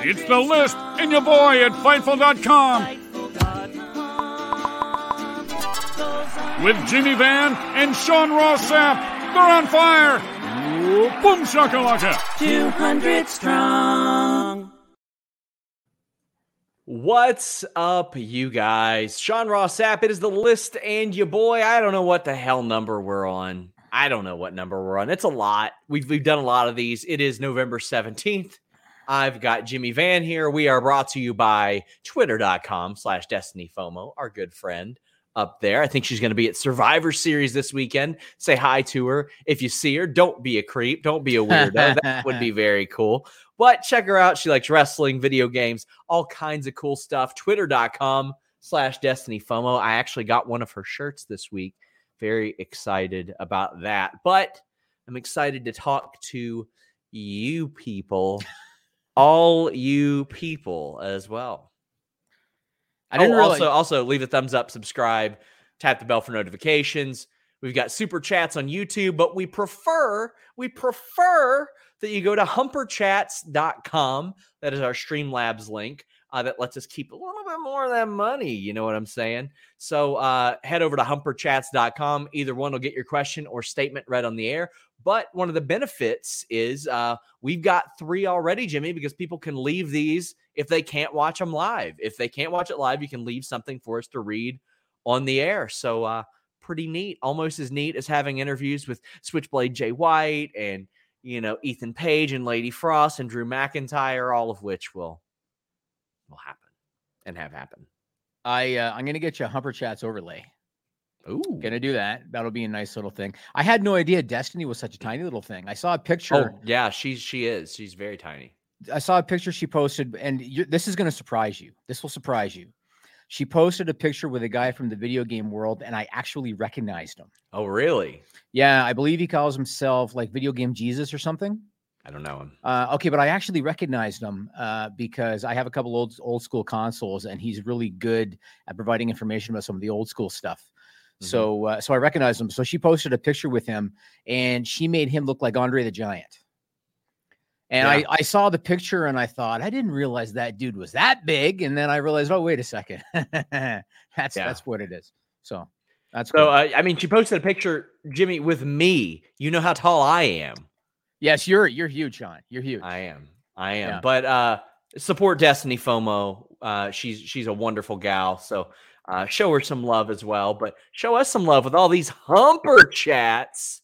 It's the list and your boy at Fightful.com with Jimmy Van and Sean Ross Sapp. They're on fire. Boom shakalaka. 200 strong. What's up, you guys? Sean Ross Sapp. It is the list and your boy. I don't know what the hell number we're on. I don't know what number we're on. It's a lot. We've we've done a lot of these. It is November 17th. I've got Jimmy Van here. We are brought to you by twitter.com slash destiny FOMO, our good friend up there. I think she's going to be at Survivor Series this weekend. Say hi to her. If you see her, don't be a creep. Don't be a weirdo. that would be very cool. But check her out. She likes wrestling, video games, all kinds of cool stuff. Twitter.com slash Destiny FOMO. I actually got one of her shirts this week. Very excited about that. But I'm excited to talk to you people, all you people as well. I didn't oh, really... also also leave a thumbs up, subscribe, tap the bell for notifications. We've got super chats on YouTube, but we prefer we prefer that you go to humperchats.com. That is our Streamlabs link uh, that lets us keep a little bit more of that money. You know what I'm saying? So uh, head over to humperchats.com. Either one will get your question or statement read on the air. But one of the benefits is uh, we've got three already, Jimmy, because people can leave these if they can't watch them live. If they can't watch it live, you can leave something for us to read on the air. So, uh, pretty neat, almost as neat as having interviews with Switchblade Jay White and you know Ethan Page and Lady Frost and Drew McIntyre, all of which will will happen and have happened. I uh, I'm gonna get you a Humper Chats overlay. Ooh, gonna do that. That'll be a nice little thing. I had no idea Destiny was such a tiny little thing. I saw a picture. Oh yeah, she's she is. She's very tiny. I saw a picture she posted, and this is going to surprise you. This will surprise you. She posted a picture with a guy from the video game world, and I actually recognized him. Oh, really? Yeah, I believe he calls himself like Video Game Jesus or something. I don't know him. Uh, okay, but I actually recognized him uh, because I have a couple old old school consoles, and he's really good at providing information about some of the old school stuff. Mm-hmm. So, uh, so I recognized him. So she posted a picture with him, and she made him look like Andre the Giant. And yeah. I, I saw the picture and I thought, I didn't realize that dude was that big. And then I realized, oh, wait a second. that's yeah. that's what it is. So that's so cool. uh, I mean, she posted a picture, Jimmy, with me. You know how tall I am. Yes, you're you're huge, Sean. You're huge. I am. I am. Yeah. But uh support Destiny FOMO. Uh she's she's a wonderful gal. So uh show her some love as well. But show us some love with all these humper chats.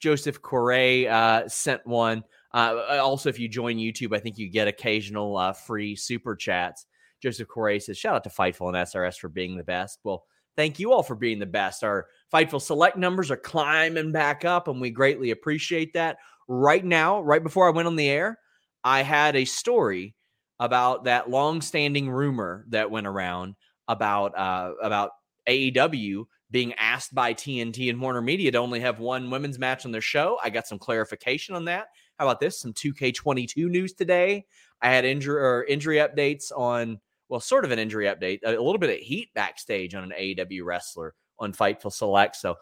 Joseph Correa uh sent one. Uh, also, if you join YouTube, I think you get occasional uh, free super chats. Joseph Correa says, shout out to Fightful and SRS for being the best. Well, thank you all for being the best. Our Fightful select numbers are climbing back up, and we greatly appreciate that. Right now, right before I went on the air, I had a story about that long-standing rumor that went around about uh, about AEW being asked by TNT and Warner Media to only have one women's match on their show. I got some clarification on that. How about this? Some 2K22 news today. I had injury or injury updates on, well, sort of an injury update, a little bit of heat backstage on an AEW wrestler on Fightful Select. So,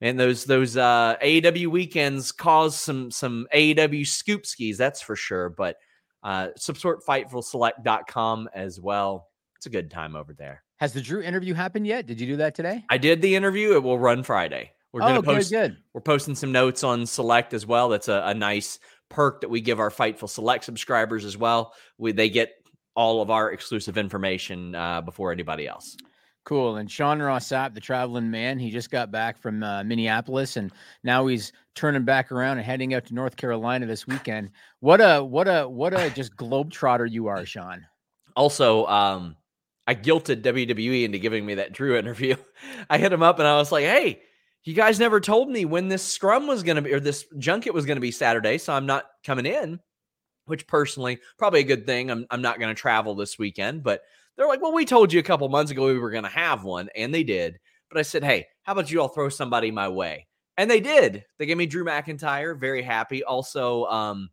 and those those uh, AEW weekends cause some some AEW scoop skis, that's for sure. But uh, support FightfulSelect.com as well. It's a good time over there. Has the Drew interview happened yet? Did you do that today? I did the interview. It will run Friday. We're going to oh, post. Good, good. We're posting some notes on Select as well. That's a, a nice perk that we give our Fightful Select subscribers as well. We, they get all of our exclusive information uh, before anybody else. Cool. And Sean Ross Sapp, the traveling man, he just got back from uh, Minneapolis, and now he's turning back around and heading out to North Carolina this weekend. What a what a what a just globetrotter you are, Sean. Also, um, I guilted WWE into giving me that Drew interview. I hit him up and I was like, "Hey, you guys never told me when this scrum was going to be or this junket was going to be Saturday, so I'm not coming in, which personally, probably a good thing. I'm, I'm not going to travel this weekend, but they're like, well, we told you a couple months ago we were going to have one, and they did. But I said, hey, how about you all throw somebody my way? And they did. They gave me Drew McIntyre, very happy. Also, um,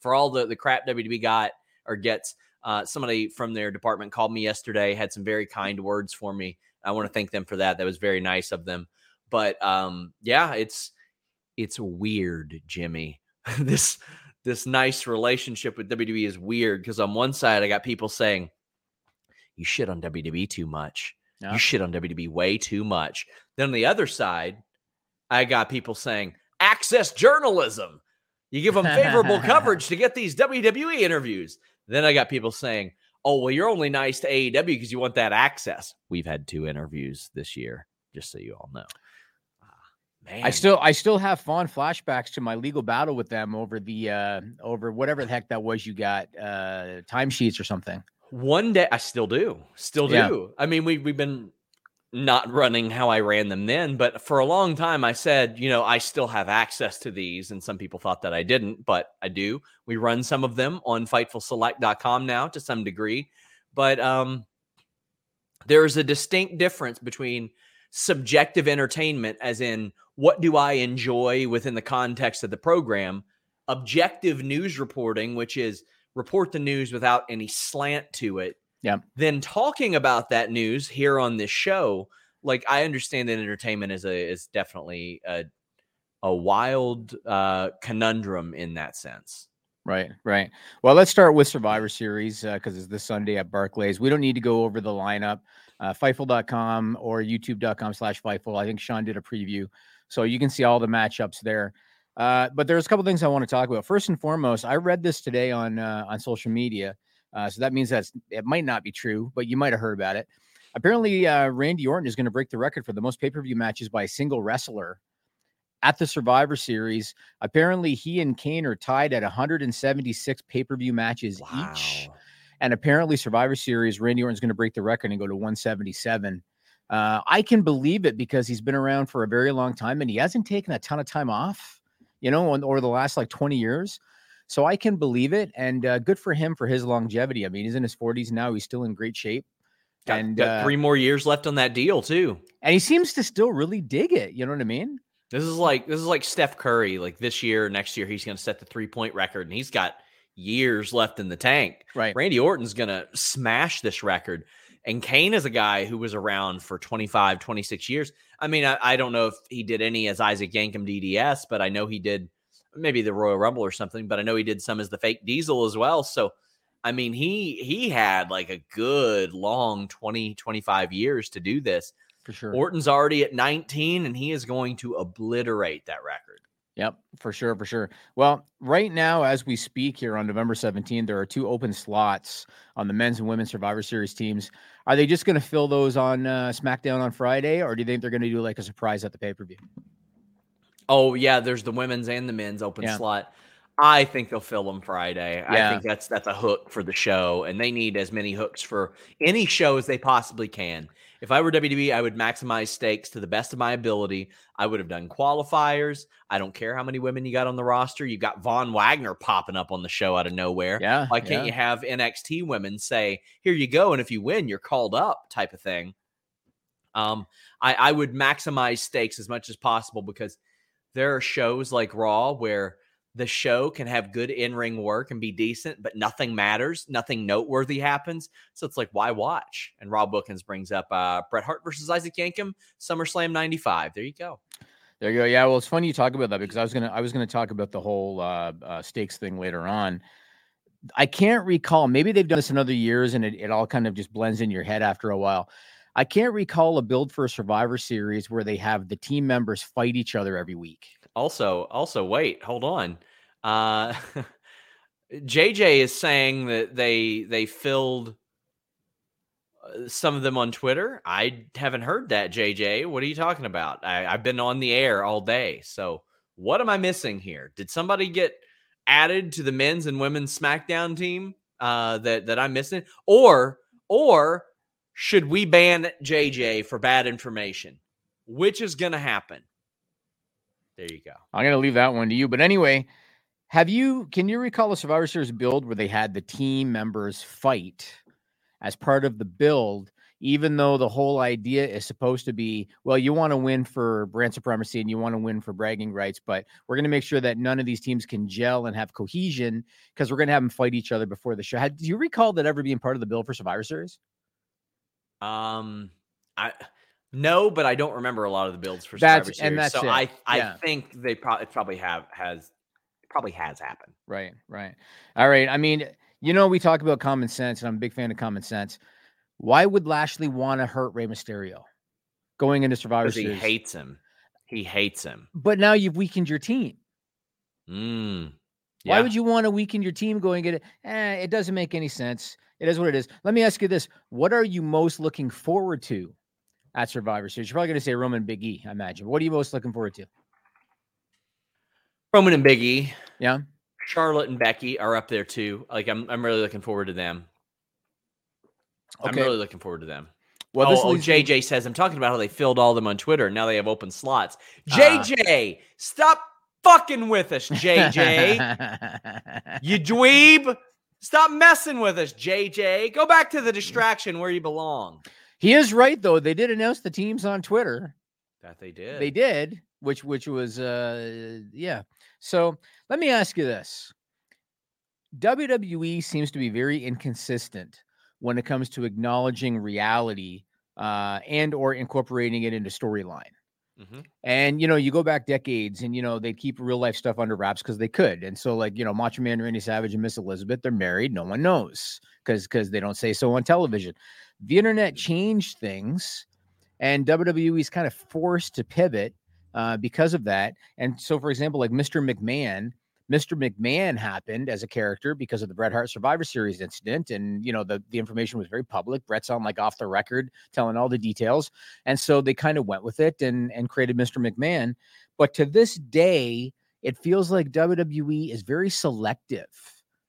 for all the, the crap WWE got or gets, uh, somebody from their department called me yesterday, had some very kind words for me. I want to thank them for that. That was very nice of them. But um, yeah, it's it's weird, Jimmy. this this nice relationship with WWE is weird because on one side I got people saying you shit on WWE too much. Yeah. You shit on WWE way too much. Then on the other side, I got people saying access journalism. You give them favorable coverage to get these WWE interviews. Then I got people saying, "Oh, well, you're only nice to AEW because you want that access." We've had two interviews this year, just so you all know. Ah, man, I still I still have fond flashbacks to my legal battle with them over the uh over whatever the heck that was you got uh timesheets or something. One day, I still do, still do. Yeah. I mean, we we've been not running how I ran them then, but for a long time, I said, you know, I still have access to these, and some people thought that I didn't, but I do. We run some of them on FightfulSelect.com now to some degree, but um, there is a distinct difference between subjective entertainment, as in what do I enjoy within the context of the program, objective news reporting, which is report the news without any slant to it. Yeah. Then talking about that news here on this show, like I understand that entertainment is a is definitely a a wild uh conundrum in that sense. Right, right. Well, let's start with Survivor Series because it's this Sunday at Barclays. We don't need to go over the lineup. Uh, Fightful.com or YouTube.com slash Fightful. I think Sean did a preview, so you can see all the matchups there. Uh, but there's a couple things I want to talk about. First and foremost, I read this today on uh, on social media, uh, so that means that it might not be true, but you might have heard about it. Apparently, uh, Randy Orton is going to break the record for the most pay per view matches by a single wrestler at the Survivor Series. Apparently, he and Kane are tied at 176 pay per view matches each. And apparently, Survivor Series, Randy Orton's going to break the record and go to 177. Uh, I can believe it because he's been around for a very long time and he hasn't taken a ton of time off, you know, on, over the last like 20 years. So I can believe it. And uh, good for him for his longevity. I mean, he's in his 40s now. He's still in great shape. Got, and got uh, three more years left on that deal too. and he seems to still really dig it. You know what I mean? This is like this is like Steph Curry. Like this year, next year, he's going to set the three point record, and he's got years left in the tank. Right. Randy Orton's going to smash this record. And Kane is a guy who was around for 25, 26 years. I mean, I, I don't know if he did any as Isaac Yankem DDS, but I know he did maybe the Royal Rumble or something, but I know he did some as the fake diesel as well. So, I mean, he he had like a good long 20, 25 years to do this. For sure. Orton's already at 19 and he is going to obliterate that record. Yep, for sure, for sure. Well, right now, as we speak here on November 17th, there are two open slots on the men's and women's Survivor Series teams. Are they just going to fill those on uh, SmackDown on Friday, or do you think they're going to do like a surprise at the pay per view? Oh yeah, there's the women's and the men's open Yeah. slot. I think they'll fill them Friday. I think that's that's a hook for the show, and they need as many hooks for any show as they possibly can. If I were WWE, I would maximize stakes to the best of my ability. I would have done qualifiers. I don't care how many women you got on the roster. You got Von Wagner popping up on the show out of nowhere. Yeah. Why can't yeah. you have NXT women say, "Here you go," and if you win, you're called up, type of thing? Um, I, I would maximize stakes as much as possible because there are shows like Raw where the show can have good in-ring work and be decent, but nothing matters, nothing noteworthy happens. So it's like, why watch? And Rob Bookins brings up uh, Bret Hart versus Isaac Yankem, SummerSlam '95. There you go. There you go. Yeah. Well, it's funny you talk about that because I was gonna I was gonna talk about the whole uh, uh, stakes thing later on. I can't recall. Maybe they've done this in other years, and it, it all kind of just blends in your head after a while. I can't recall a build for a Survivor Series where they have the team members fight each other every week. Also, also, wait, hold on. Uh, JJ is saying that they they filled uh, some of them on Twitter. I haven't heard that, JJ. What are you talking about? I, I've been on the air all day. So what am I missing here? Did somebody get added to the men's and women's SmackDown team uh, that that I'm missing, or or should we ban JJ for bad information? Which is going to happen? There you go. I'm gonna leave that one to you. But anyway, have you can you recall a Survivor Series build where they had the team members fight as part of the build, even though the whole idea is supposed to be, well, you want to win for brand supremacy and you want to win for bragging rights, but we're gonna make sure that none of these teams can gel and have cohesion because we're gonna have them fight each other before the show. Had, do you recall that ever being part of the build for Survivor Series? Um, I no, but I don't remember a lot of the builds for That's- Survivor and Series. that's so it. I I Yeah. think they probably probably have has probably has happened. Right, right. All right. I mean, you know, we talk about common sense, and I'm a big fan of common sense. Why would Lashley want to hurt Rey Mysterio going into Survivor Because he hates him. He hates him. but now you've weakened your team. Mm. Why would you want to weaken your team going it? Eh, it doesn't make any sense. It is what it is. Let me ask you this: What are you most looking forward to at Survivor Series? You're probably going to say Roman Big E, I imagine. What are you most looking forward to? Roman and Biggie, Yeah. Charlotte and Becky are up there too. Like I'm, I'm really looking forward to them. I'm really looking forward to them. Well, oh, this oh, leads me- JJ says I'm talking about how they filled all them on Twitter. and Now they have open slots. Ah. JJ, stop fucking with us, JJ. you dweeb. Stop messing with us, JJ. Go back to the distraction where you belong. he is right though. They did announce the teams on Twitter. That they did. They did, which which was uh yeah. So let me ask you this. WWE seems to be very inconsistent when it comes to acknowledging reality uh and or incorporating it into storyline. Mhm. And you know, you go back decades, and you know they keep real life stuff under wraps because they could. And so, like you know, Macho Man Randy Savage and Miss Elizabeth, they're married. No one knows because because they don't say so on television. The internet changed things, and WWE is kind of forced to pivot uh, because of that. And so, for example, like Mr. McMahon, Mr. McMahon happened as a character because of the Bret Hart Survivor Series incident, and you know the the information was very public. Bret's on like off the record, telling all the details, and so they kind of went with it and and created Mr. McMahon. But to this day, it feels like WWE is very selective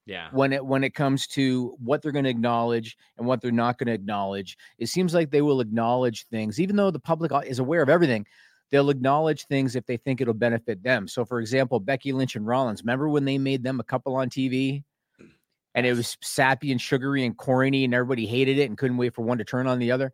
Yeah. when it when it comes to what they're going to acknowledge and what they're not going to acknowledge. It seems like they will acknowledge things, even though the public is aware of everything. They'll acknowledge things if they think it'll benefit them. So, for example, Becky Lynch and Rollins. Remember when they made them a couple on TV, and it was sappy and sugary and corny, and everybody hated it and couldn't wait for one to turn on the other.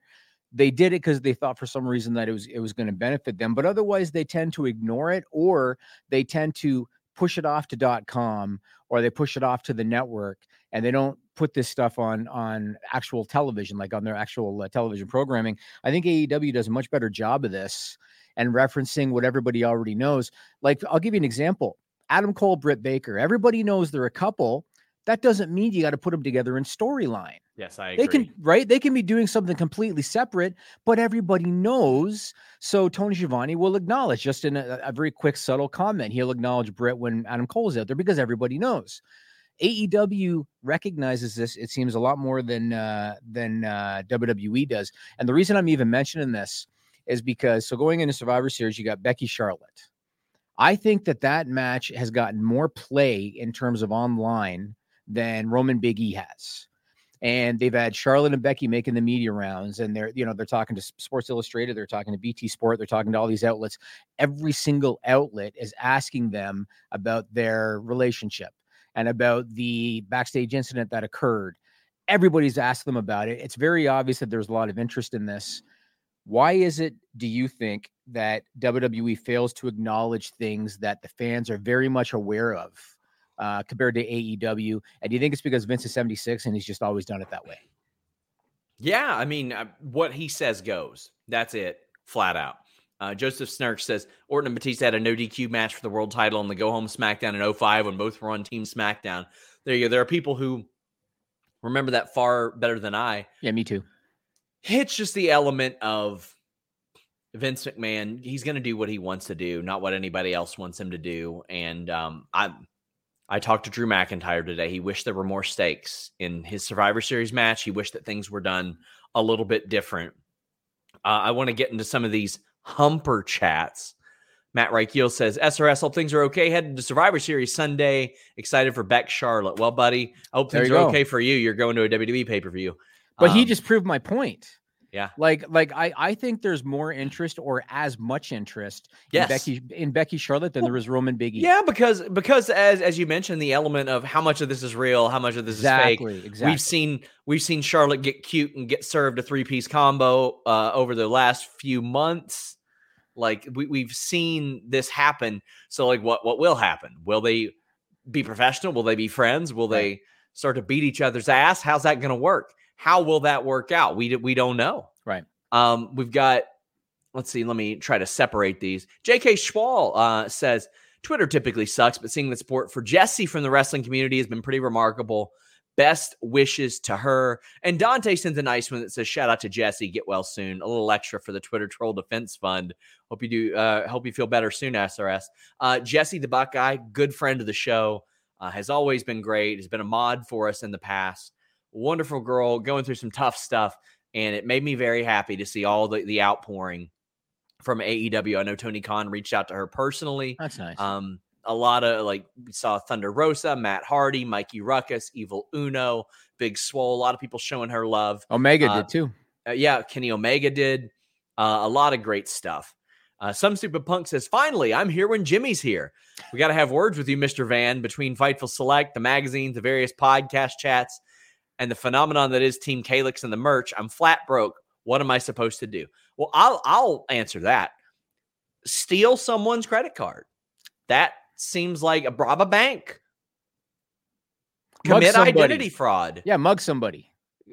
They did it because they thought for some reason that it was it was going to benefit them, but otherwise they tend to ignore it or they tend to push it off to dot com or they push it off to the network and they don't put this stuff on on actual television like on their actual uh, television programming i think aew does a much better job of this and referencing what everybody already knows like i'll give you an example adam cole britt baker everybody knows they're a couple that doesn't mean you got to put them together in storyline. Yes, I agree. they can right? They can be doing something completely separate but everybody knows so tony Schiavone will acknowledge just in a, a very quick subtle comment he'll acknowledge Britt when adam cole's out there because everybody knows. Aew recognizes this it seems a lot more than uh than uh wwe does and the reason i'm even mentioning this is because so going into survivor series you got becky charlotte i think that that match has gotten more play in terms of online than roman big e has and they've had Charlotte and Becky making the media rounds, and they're you know they're talking to Sports Illustrated, they're talking to BT Sport, they're talking to all these outlets. Every single outlet is asking them about their relationship and about the backstage incident that occurred. Everybody's asked them about it. It's very obvious that there's a lot of interest in this. Why is it, do you think, that WWE fails to acknowledge things that the fans are very much aware of? uh, compared to AEW? And do you think it's because Vince is 76 and he's just always done it that way? Yeah, I mean, uh, what he says goes. That's it, flat out. Uh, Joseph Snark says Orton and Batista had a no DQ match for the world title on the Go Home SmackDown in 05 when both were on Team SmackDown. There you go. There are people who remember that far better than I. Yeah, me too. It's just the element of Vince McMahon. He's going to do what he wants to do, not what anybody else wants him to do. And um, I, I talked to Drew McIntyre today. He wished there were more stakes in his Survivor Series match. He wished that things were done a little bit different. Uh, I want to get into some of these humper chats. Matt Reichel says, SRS, hope things are okay. Headed to Survivor Series Sunday. Excited for Beck Charlotte. Well, buddy, I hope There things are go. okay for you. You're going to a WWE pay per view. But he Um, just proved my point. Yeah. Like, like I, I think there's more interest or as much interest Yes. in Becky in Becky Charlotte than Well, there is Roman Big E. Yeah, because because as as you mentioned, the element of how much of this is real, how much of this is fake. exactly, exactly. We've seen we've seen Charlotte get cute and get served a three piece combo uh, over the last few months. Like we we've seen this happen. So like, what what will happen? Will they be professional? Will they be friends? Will Right. they start to beat each other's ass? How's that going to work? How will that work out? We we don't know. Right. Um, we've got. Let's see. Let me try to separate these. J.K. Schwal uh, says Twitter typically sucks, but seeing the support for Jesse from the wrestling community has been pretty remarkable. Best wishes to her. And Dante sends a nice one that says, "Shout out to Jesse. Get well soon. A little extra for the Twitter Troll Defense Fund. Hope you do. Uh, hope you feel better soon, SRS." Uh, Jesse the Buckeye, good friend of the show, uh, has always been great. Has been a mod for us in the past. Wonderful girl, going through some tough stuff, and it made me very happy to see all the the outpouring from AEW. I know Tony Khan reached out to her personally. That's nice. Um, a lot of like we saw Thunder Rosa, Matt Hardy, Mikey Rukus, Evil Uno, Big Swole. A lot of people showing her love. Omega uh, did too. Uh, yeah, Kenny Omega did. Uh, a lot of great stuff. Uh, Some Stupid Punk says, finally, I'm here when Jimmy's here. We got to have words with you, Mr. Van, between Fightful Select, the magazines, the various podcast chats, and the phenomenon that is Team Calix and the merch. I'm flat broke. What am I supposed to do? Well, I'll I'll answer that. Steal someone's credit card. That seems like a rob a bank. Mug Commit somebody. identity fraud. Yeah, mug somebody.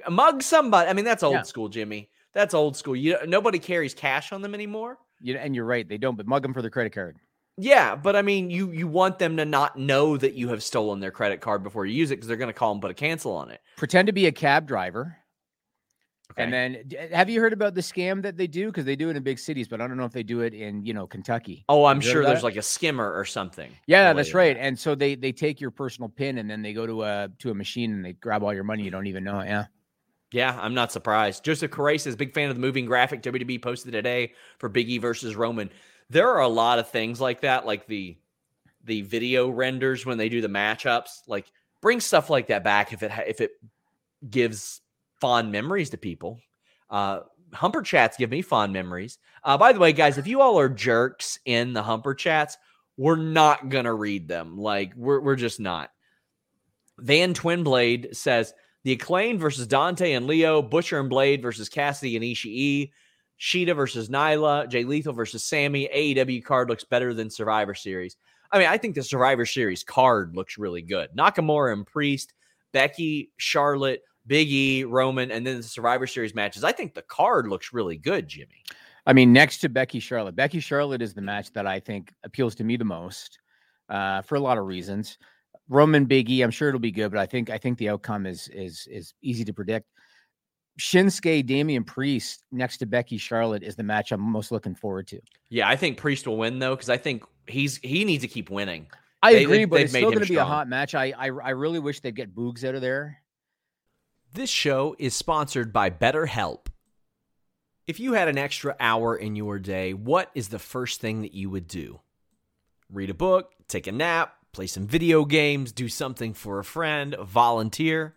Mug somebody. I mean, that's old Yeah. school, Jimmy. That's old school. You nobody carries cash on them anymore. You, and you're right, they don't, but mug them for their credit card. Yeah, but I mean, you you want them to not know that you have stolen their credit card before you use it because they're going to call and put a cancel on it. Pretend to be a cab driver. And then, eh, have you heard about the scam that they do? Because they do it in big cities, but I don't know if they do it in, you know, Kentucky. oh, I'm sure there's it? like a skimmer or something. Yeah, that's right. And so they they take your personal pin and then they go to a to a machine and they grab all your money. You don't even know it. Yeah. Yeah, I'm not surprised. Joseph Correa says, big fan of the moving graphic WWE posted today for Big E versus Roman. There are a lot of things like that, like the the video renders when they do the matchups. Like bring stuff like that back if it ha- if it gives fond memories to people. Uh, Humper chats give me fond memories. Uh, by the way, guys, if you all are jerks in the Humper chats, we're not gonna read them. Like we're we're just not. Van Twinblade says the acclaimed versus Dante and Leo, Butcher and Blade versus Cassidy and Ishii, Shida versus Nyla, Jay Lethal versus Sammy. AEW card looks better than Survivor Series. I mean, I think the Survivor Series card looks really good. Nakamura and Priest, Becky, Charlotte, Big E, Roman, and then the Survivor Series matches. I think the card looks really good, Jimmy. I mean, next to Becky Charlotte, Becky Charlotte is the match that I think appeals to me the most uh, for a lot of reasons. Roman Big E, I'm sure it'll be good, but I think I think the outcome is is is easy to predict. Shinsuke Damian Priest next to Becky Charlotte is the match I'm most looking forward to. Yeah, I think Priest will win though because I think he's he needs to keep winning. I They- agree, they- but it's made still going to be a hot match. I, I I really wish they'd get Boogs out of there. This show is sponsored by BetterHelp. If you had an extra hour in your day, what is the first thing that you would do? Read a book, take a nap, play some video games, do something for a friend, volunteer.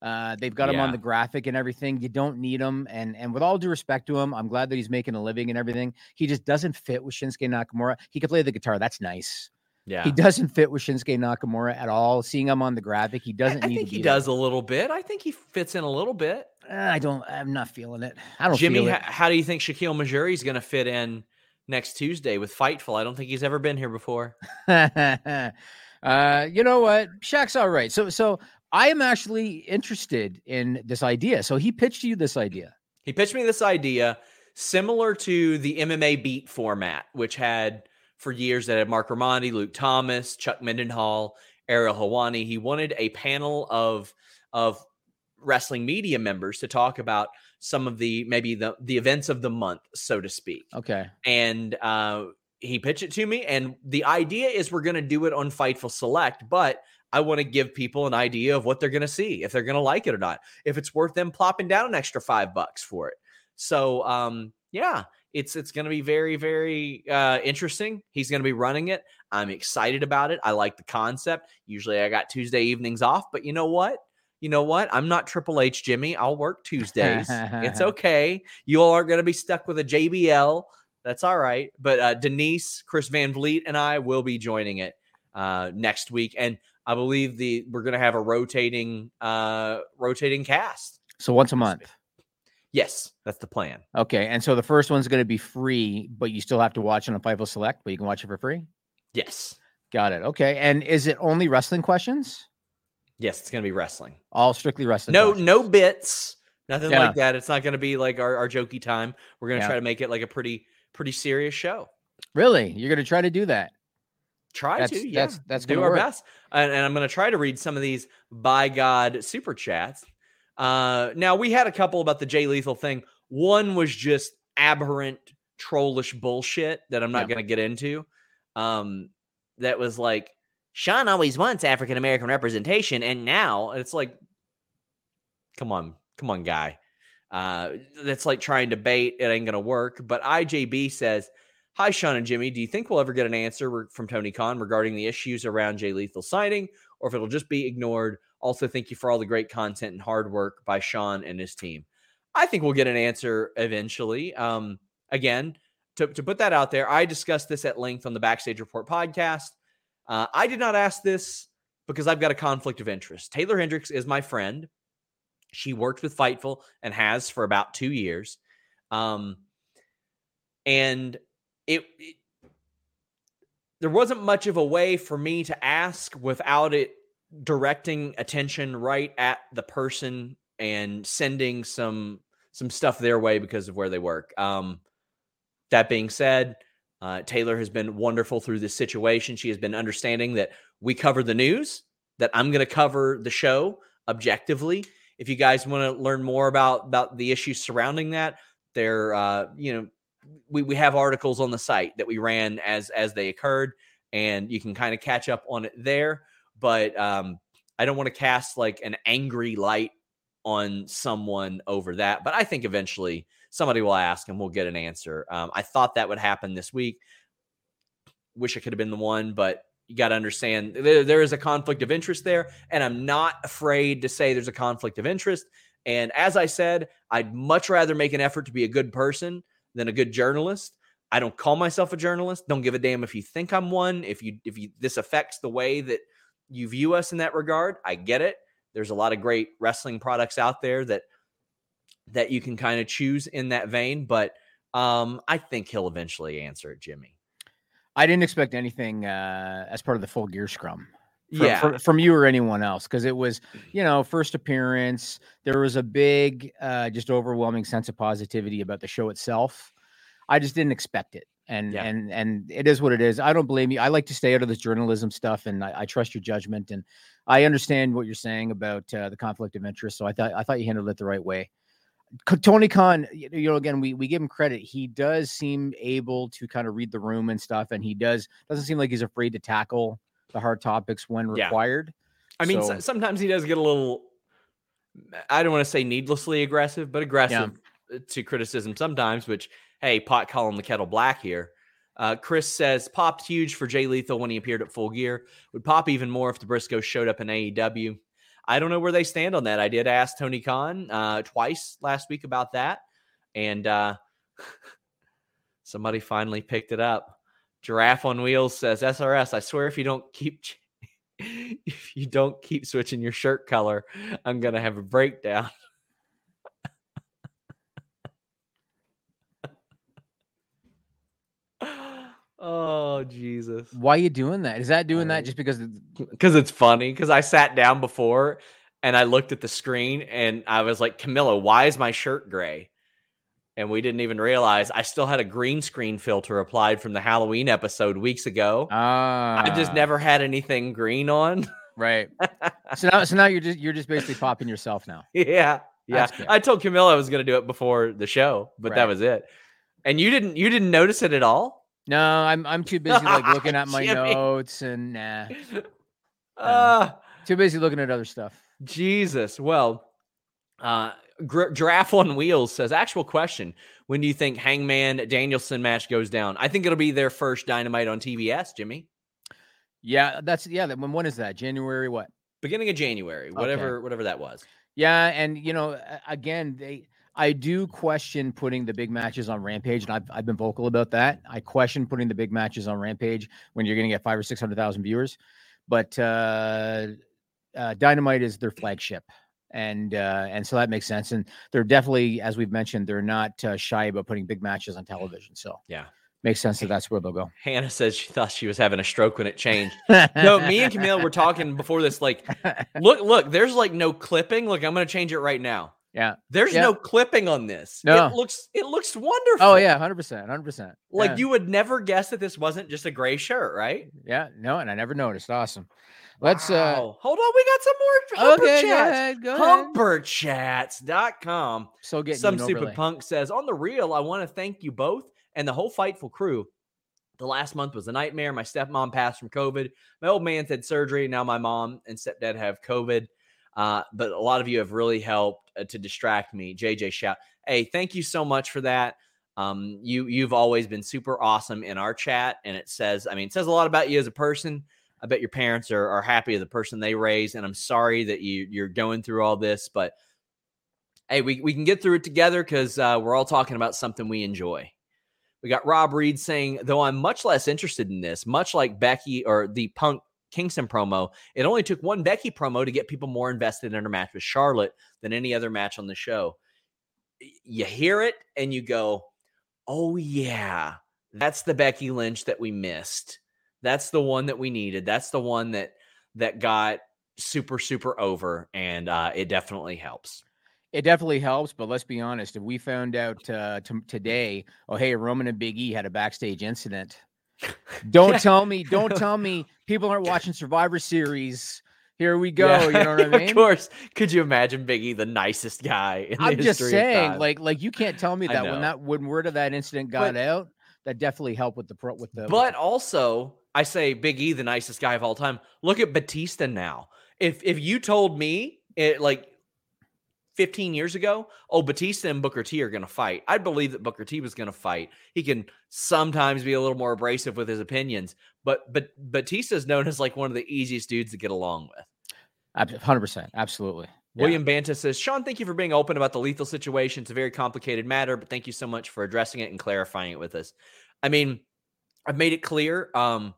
Uh, they've got him on the graphic and everything. You don't need him. And and with all due respect to him, I'm glad that he's making a living and everything. He just doesn't fit with Shinsuke Nakamura. He can play the guitar. That's nice. Yeah. He doesn't fit with Shinsuke Nakamura at all. Seeing him on the graphic, he doesn't I need think he be there. does a little bit. I think he fits in a little bit. Uh, I don't. I'm not feeling it. I don't Jimmy, how do you think Shakiel Mahjouri is going to fit in next Tuesday with Fightful? I don't think he's ever been here before. uh, you know what? Shaq's all right. So so I am actually interested in this idea. So he pitched you this idea. He pitched me this idea similar to the MMA beat format, which had for years that had Marc Raimondi, Luke Thomas, Chuck Mindenhall, Ariel Helwani. He wanted a panel of of wrestling media members to talk about some of the maybe the the events of the month, so to speak. Okay. and uh, he pitched it to me. And the idea is we're going to do it on Fightful Select, but I want to give people an idea of what they're going to see, if they're going to like it or not, if it's worth them plopping down an extra five bucks for it. So, um, yeah, it's it's going to be very very uh, interesting. He's going to be running it. I'm excited about it. I like the concept. Usually, I got Tuesday evenings off, but you know what? You know what? I'm not Triple H, Jimmy. I'll work Tuesdays. it's okay. You all are going to be stuck with a JBL. That's all right. But uh, Denise, Chris Van Vliet, and I will be joining it uh, next week, and I believe the we're going to have a rotating uh, rotating cast. So once a month. Yes, that's the plan. Okay. And so the first one's going to be free, but you still have to watch it on Fightful Select, but you can watch it for free. Yes, Got it. Okay. And is it only wrestling questions? yes, it's going to be wrestling. All strictly wrestling. No, questions? no bits, nothing Yeah. like that. It's not going to be like our, our jokey time. We're going to Yeah. try to make it like a pretty pretty serious show. Really? You're going to try to do that? Try That's- to, yeah. that's- that's do our work. best, and, and I'm going to try to read some of these by God super chats. Uh, now we had a couple about the Jay Lethal thing. One was just aberrant, trollish bullshit that I'm not Yeah. going to get into. Um, that was like Sean always wants African American representation, and now it's like, come on, come on, guy. Uh, that's like trying to bait. It ain't gonna work. But IJB says, "Hi, Sean and Jimmy. Do you think we'll ever get an answer from Tony Khan regarding the issues around Jay Lethal signing, or if it'll just be ignored?" Also, thank you for all the great content and hard work by Sean and his team. I think we'll get an answer eventually. Um, again, to, to put that out there, I discussed this at length on the Backstage Report podcast. Uh, I did not ask this because I've got a conflict of interest. Taylor Hendricks is my friend. She worked with Fightful and has for about two years. Um, and it, it there wasn't much of a way for me to ask without it directing attention right at the person and sending some some stuff their way because of where they work. Um, that being said, uh, Taylor has been wonderful through this situation. She has been understanding that we cover the news, that I'm going to cover the show objectively. If you guys want to learn more about about the issues surrounding that, there, uh, you know, we we have articles on the site that we ran as as they occurred, and you can kind of catch up on it there. But um, I don't want to cast like an angry light on someone over that. But I think eventually somebody will ask and we'll get an answer. Um, I thought that would happen this week. Wish I could have been the one, but you got to understand there, there is a conflict of interest there. And I'm not afraid to say there's a conflict of interest. And as I said, I'd much rather make an effort to be a good person than a good journalist. I don't call myself a journalist. Don't give a damn if you think I'm one. If you if you this affects the way that you view us in that regard, I get it. There's a lot of great wrestling products out there that that you can kind of choose in that vein, but um, I think he'll eventually answer it, Jimmy. I didn't expect anything uh, as part of the full gear scrum. From, yeah, from, from you or anyone else because it was you know first appearance there was a big uh just overwhelming sense of positivity about the show itself. I just didn't expect it and Yeah. and and it is what it is. I don't blame you. I like to stay out of this journalism stuff and i, I trust your judgment and i understand what you're saying about uh, the conflict of interest so i thought i thought you handled it the right way. Tony Khan, you know, again, we, we give him credit. He does seem able to kind of read the room and stuff, and he does doesn't seem like he's afraid to tackle the hard topics when required. Yeah. I mean, so- so, sometimes he does get a little. I don't want to say needlessly aggressive, but aggressive uh, to criticism sometimes. Which, hey, pot calling the kettle black here. Uh, Chris says popped huge for Jay Lethal when he appeared at Full Gear. Would pop even more if the Briscoes showed up in AEW. I don't know where they stand on that. I did ask Tony Khan uh, twice last week about that, and uh, somebody finally picked it up. Giraffe on Wheels says, "SRS, I swear if you don't keep if you don't keep switching your shirt color, I'm gonna have a breakdown." oh Jesus! Why are you doing that? Is that doing that just because? because it's funny because I sat down before and I looked at the screen and I was like, Camilla, why is my shirt gray? And we didn't even realize I still had a green screen filter applied from the Halloween episode weeks ago. Ah, I've just never had anything green on. right. so now, so now you're just you're just basically popping yourself now. yeah. Yeah. I told Camilla I was going to do it before the show, but that was it. And you didn't you didn't notice it at all? No, I'm I'm too busy like looking at my notes and nah, Ah. too busy looking at other stuff. Jesus. Well, uh, Gr- Giraffe on Wheels says, actual question. When do you think Hangman Danielson match goes down? I think it'll be their first dynamite on TBS, Jimmy. Yeah, that's yeah. When when is that? January what? Beginning of January, whatever, whatever that was. Yeah, and you know, again, they I do question putting the big matches on Rampage, and I've I've been vocal about that. I question putting the big matches on Rampage when you're going to get five or six hundred thousand viewers, but uh, uh, Dynamite is their flagship, and uh, and so that makes sense. And they're definitely, as we've mentioned, they're not uh, shy about putting big matches on television. So Yeah. makes sense that that's where they'll go. Hannah says she thought she was having a stroke when it changed. No, me and Camille were talking before this. Like, look, look, there's like no clipping. Look, I'm going to change it right now. Yeah. There's Yeah. no clipping on this. No. It looks, it looks wonderful. Oh yeah, hundred percent, hundred percent. Like you would never guess that this wasn't just a gray shirt, right? yeah, no, and I never noticed. Awesome. Let's uh Wow. hold on. We got some more Humper okay, go chats. ahead, go ahead. Humperchats.com. So getting Some stupid overlay. punk says, On the real, I want to thank you both and the whole Fightful crew. The last month was a nightmare. My stepmom passed from COVID. My old man's had surgery. Now my mom and stepdad have COVID. Uh, but a lot of you have really helped uh, to distract me. JJ shout, hey, thank you so much for that. Um, you you've always been super awesome in our chat, and it says, I mean, it says a lot about you as a person. I bet your parents are, are happy of the person they raised, and I'm sorry that you you're going through all this, but hey, we, we can get through it together because uh, we're all talking about something we enjoy. We got Rob Reed saying, though I'm much less interested in this, much like Becky or the Punk Kingston promo, it only took one Becky promo to get people more invested in her match with Charlotte than any other match on the show. You hear it and you go, oh, yeah, that's the Becky Lynch that we missed. That's the one that we needed. That's the one that that got super super over and uh it definitely helps It definitely helps, but let's be honest. If we found out uh, t- today, oh hey, Roman and Big E had a backstage incident. Don't tell me, don't tell me people aren't watching Survivor Series. Here we go. Yeah, You know what I mean? of course could you imagine biggie the nicest guy in I'm just saying, like, like you can't tell me that when that when word of that incident got But- out, that definitely helped with the pro with the. with but the- also i say big e the nicest guy of all time look at batista now if if you told me it like 15 years ago oh batista and booker t are going to fight i'd believe that booker t was going to fight he can sometimes be a little more abrasive with his opinions but but batista is known as like one of the easiest dudes to get along with hundred percent, absolutely. Yeah. William Banta says, Sean, thank you for being open about the lethal situation. It's a very complicated matter, but thank you so much for addressing it and clarifying it with us. I mean, I've made it clear. Um,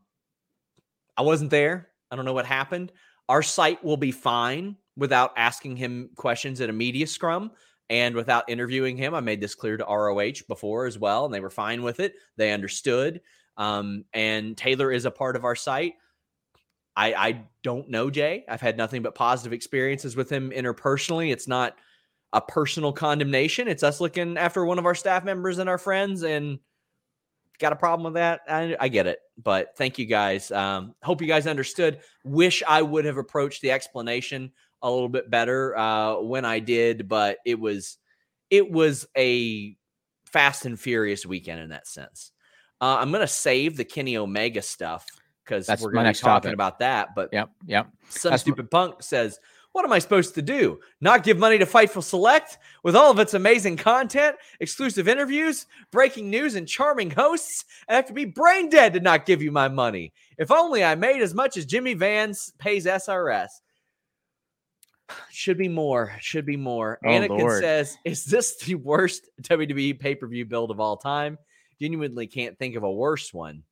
I wasn't there. I don't know what happened. Our site will be fine without asking him questions at a media scrum and without interviewing him. I made this clear to ROH before as well, and they were fine with it. They understood. Um, and Taylor is a part of our site. I, I don't know Jay. I've had nothing but positive experiences with him interpersonally. It's not a personal condemnation. It's us looking after one of our staff members and our friends, and got a problem with that. I, I get it, but thank you guys. Um, hope you guys understood. Wish I would have approached the explanation a little bit better uh, when I did, but it was it was a fast and furious weekend in that sense. Uh, I'm gonna save the Kenny Omega stuff because we're my gonna be talking topic. about that. But Yep, yep. some That's stupid punk says, What am I supposed to do? Not give money to Fightful Select with all of its amazing content, exclusive interviews, breaking news, and charming hosts? I have to be brain dead to not give you my money. If only I made as much as Jimmy Vance pays SRS. Should be more. Should be more. Oh, Anakin Lord. says, "Is this the worst WWE pay per view build of all time?" Genuinely can't think of a worse one.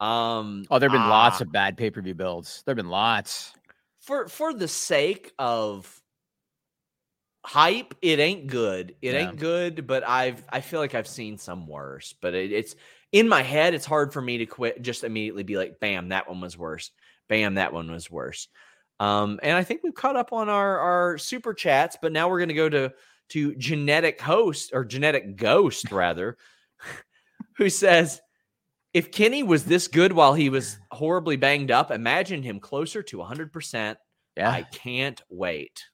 Um, Oh, there've been lots ah, of bad pay per view builds. There've been lots. for for the sake of hype. It ain't good. It Yeah. ain't good. But I've I feel like I've seen some worse. But it, it's in my head. It's hard for me to quit. Just immediately be like, "Bam, that one was worse." Bam, that one was worse. Um, and I think we've caught up on our our super chats, but now we're going to go to to genetic host or genetic ghost rather, who says, "If Kenny was this good while he was horribly banged up, imagine him closer to 100. percent Yeah. I can't wait."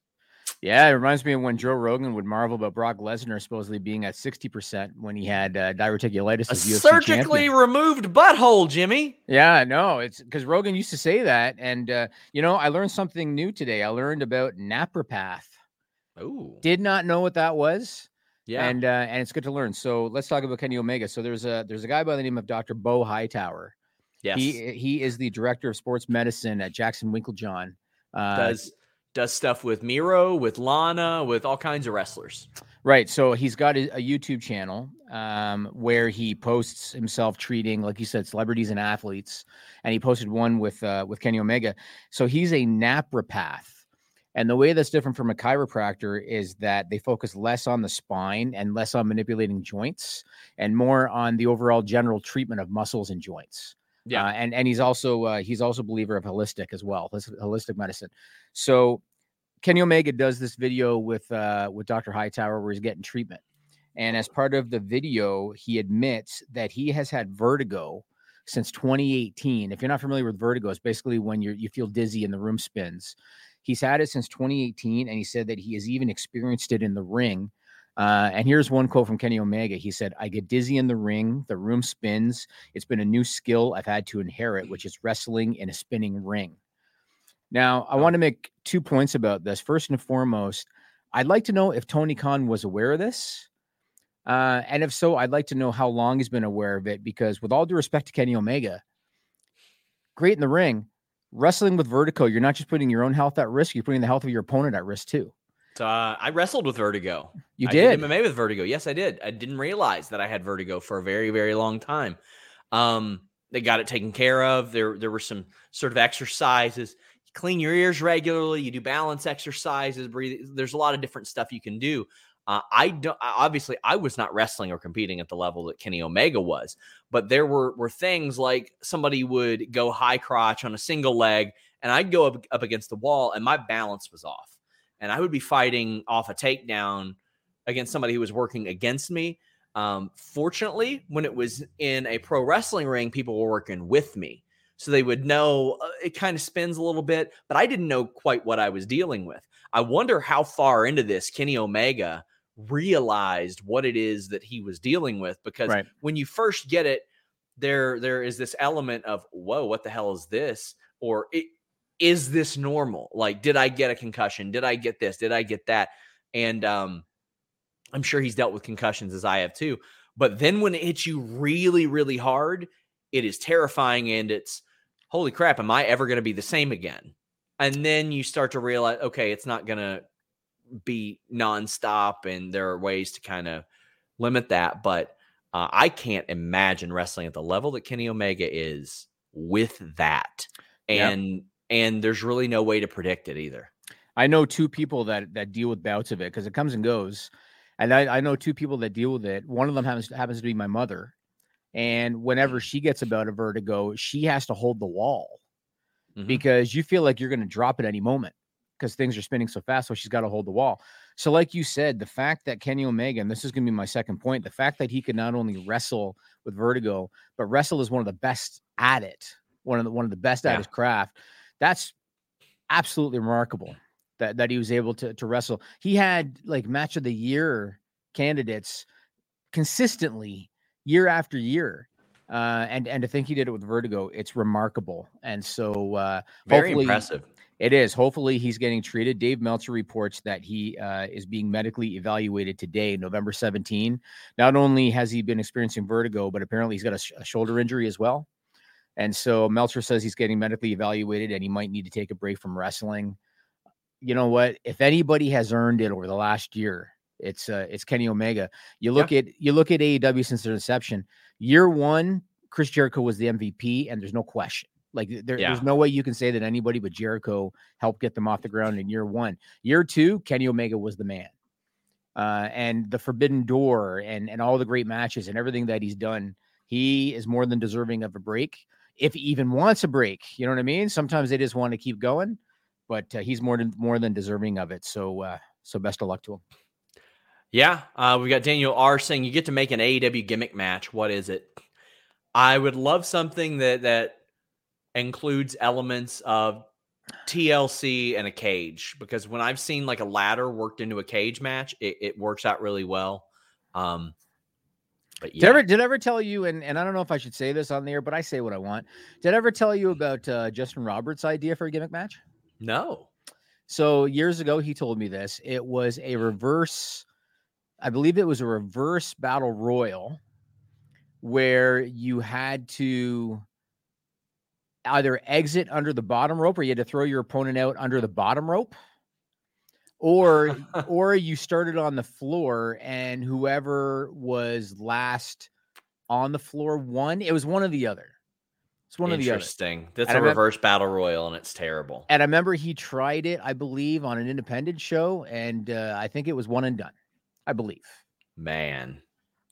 Yeah, it reminds me of when Joe Rogan would marvel about Brock Lesnar supposedly being at 60% when he had uh, diverticulitis A surgically champion. removed butthole, Jimmy. Yeah, no, it's because Rogan used to say that. And, uh, you know, I learned something new today. I learned about naprapath. Ooh, Did not know what that was. yeah. And, uh, and it's good to learn. So let's talk about Kenny Omega. So there's a, there's a guy by the name of Dr. Bo Hightower. yes. He, he is the director of sports medicine at Jackson Winkeljohn. Uh, does does stuff with Miro, with Lana, with all kinds of wrestlers. Right. So he's got a, a YouTube channel um, where he posts himself treating, like you said, celebrities and athletes. And he posted one with uh, with Kenny Omega. So he's a naprapath. And the way that's different from a chiropractor is that they focus less on the spine and less on manipulating joints and more on the overall general treatment of muscles and joints. Yeah. Uh, and and he's also uh, he's also a believer of holistic as well, holis- holistic medicine. So Kenny Omega does this video with uh, with Dr. Hightower where he's getting treatment, and as part of the video, he admits that he has had vertigo since 2018. If you're not familiar with vertigo, it's basically when you you feel dizzy and the room spins. He's had it since 2018, and he said that he has even experienced it in the ring. Uh, and here's one quote from Kenny Omega. He said, I get dizzy in the ring. The room spins. It's been a new skill I've had to inherit, which is wrestling in a spinning ring. Now, I Oh. want to make two points about this. First and foremost, I'd like to know if Tony Khan was aware of this. Uh, and if so, I'd like to know how long he's been aware of it because, with all due respect to Kenny Omega, great in the ring, wrestling with vertigo, you're not just putting your own health at risk, you're putting the health of your opponent at risk too. So, uh, I wrestled with vertigo. You I did. MMA with vertigo. Yes, I did. I didn't realize that I had vertigo for a very, very long time. Um, they got it taken care of. There, there were some sort of exercises. Clean your ears regularly. You do balance exercises. Breathe. There's a lot of different stuff you can do. Uh, I don't. Obviously, I was not wrestling or competing at the level that Kenny Omega was, but there were were things like somebody would go high crotch on a single leg, and I'd go up, up against the wall, and my balance was off, and I would be fighting off a takedown against somebody who was working against me. Um, fortunately, when it was in a pro wrestling ring, people were working with me. So they would know uh, it kind of spins a little bit, but I didn't know quite what I was dealing with. I wonder how far into this Kenny Omega realized what it is that he was dealing with because Right. when you first get it, there there is this element of whoa, what the hell is this? Or it, is this normal? Like, did I get a concussion? Did I get this? Did I get that? And um, I'm sure he's dealt with concussions as I have too. But then when it hits you really, really hard, it is terrifying and it's holy crap, am I ever going to be the same again? And then you start to realize, okay, it's not going to be nonstop and there are ways to kind of limit that. But uh, I can't imagine wrestling at the level that Kenny Omega is with that. Yep. And and there's really no way to predict it either. I know two people that that deal with bouts of it because it comes and goes, and I, I know two people that deal with it. One of them happens happens to be my mother, and whenever she gets about a vertigo, she has to hold the wall Mhm. because you feel like you're going to drop at any moment because things are spinning so fast. So she's got to hold the wall. So, like you said, the fact that Kenny Omega, and this is going to be my second point, the fact that he could not only wrestle with vertigo, but wrestle is one of the best at it, one of the one of the best at his craft. That's absolutely remarkable that that he was able to to wrestle. He had like match of the year candidates consistently year after year. Uh, and and to think he did it with vertigo, it's remarkable. And so uh, Very impressive. it is. Hopefully he's getting treated. Dave Meltzer reports that he uh, is being medically evaluated today, November 17. Not only has he been experiencing vertigo, but apparently he's got a, sh- a shoulder injury as well. And so Meltzer says he's getting medically evaluated and he might need to take a break from wrestling. you know what? If anybody has earned it over the last year, it's uh, it's Kenny Omega. You look yeah. at you look at AEW since their inception. Year one, Chris Jericho was the MVP, and there's no question. Like there, yeah. there's no way you can say that anybody but Jericho helped get them off the ground in year one. Year two, Kenny Omega was the man. Uh, and the Forbidden Door and and all the great matches and everything that he's done, he is more than deserving of a break. If he even wants a break, you know what I mean. Sometimes they just want to keep going, but uh, he's more than more than deserving of it. So uh, so best of luck to him. Yeah, uh, we got Daniel R saying you get to make an AEW gimmick match. What is it? I would love something that that includes elements of TLC and a cage because when I've seen like a ladder worked into a cage match, it, it works out really well. Um, but yeah. Did I ever did I ever tell you and, and I don't know if I should say this on the air, but I say what I want. Did I ever tell you about uh, Justin Roberts' idea for a gimmick match? No. So years ago, he told me this. It was a reverse, I believe it was a reverse battle royal where you had to either exit under the bottom rope or you had to throw your opponent out under the bottom rope or or you started on the floor and whoever was last on the floor won. It was one or the other. It's one of the other. Interesting. That's and a remember, reverse battle royal and it's terrible. And i remember he tried it i believe on an independent show and uh, i think it was one and done i believe man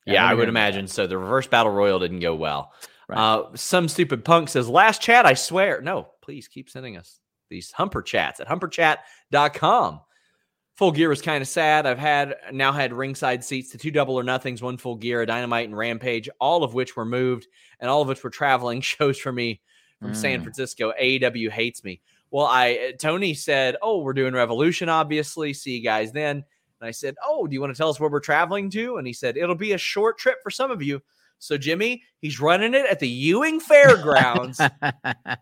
yeah, yeah I would imagine so. The reverse battle royal didn't go well. Right. Uh, some stupid punk says, last chat, I swear. No, please keep sending us these humper chats at humperchat.com. Full gear was kind of sad. I've had now had ringside seats to two double or nothings, one full gear, a dynamite and rampage, all of which were moved and all of which were traveling shows for me from mm. San Francisco. AEW hates me. Well, I Tony said, Oh, we're doing Revolution, obviously. See you guys then. And I said, Oh, do you want to tell us where we're traveling to? And he said, It'll be a short trip for some of you. So, Jimmy, he's running it at the Ewing Fairgrounds.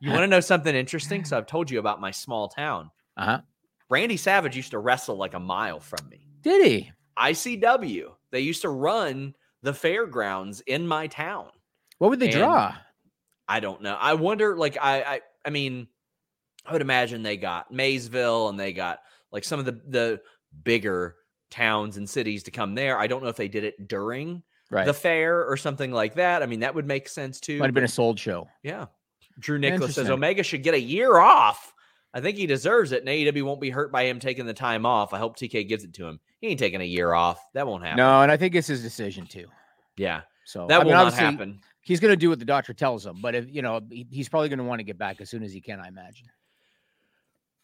you want to know something interesting? So, I've told you about my small town. Uh huh. Randy Savage used to wrestle like a mile from me. Did he? ICW. They used to run the fairgrounds in my town. What would they and draw? I don't know. I wonder. Like, I, I, I mean, I would imagine they got Maysville and they got like some of the the bigger towns and cities to come there. I don't know if they did it during right. the fair or something like that. I mean, that would make sense too. Might have been a sold show. Yeah. Drew Nicholas says Omega should get a year off. I think he deserves it, and AEW won't be hurt by him taking the time off. I hope TK gives it to him. He ain't taking a year off. That won't happen. No, and I think it's his decision too. Yeah. So that I will mean, not happen. He's going to do what the doctor tells him, but if you know, he's probably going to want to get back as soon as he can. I imagine.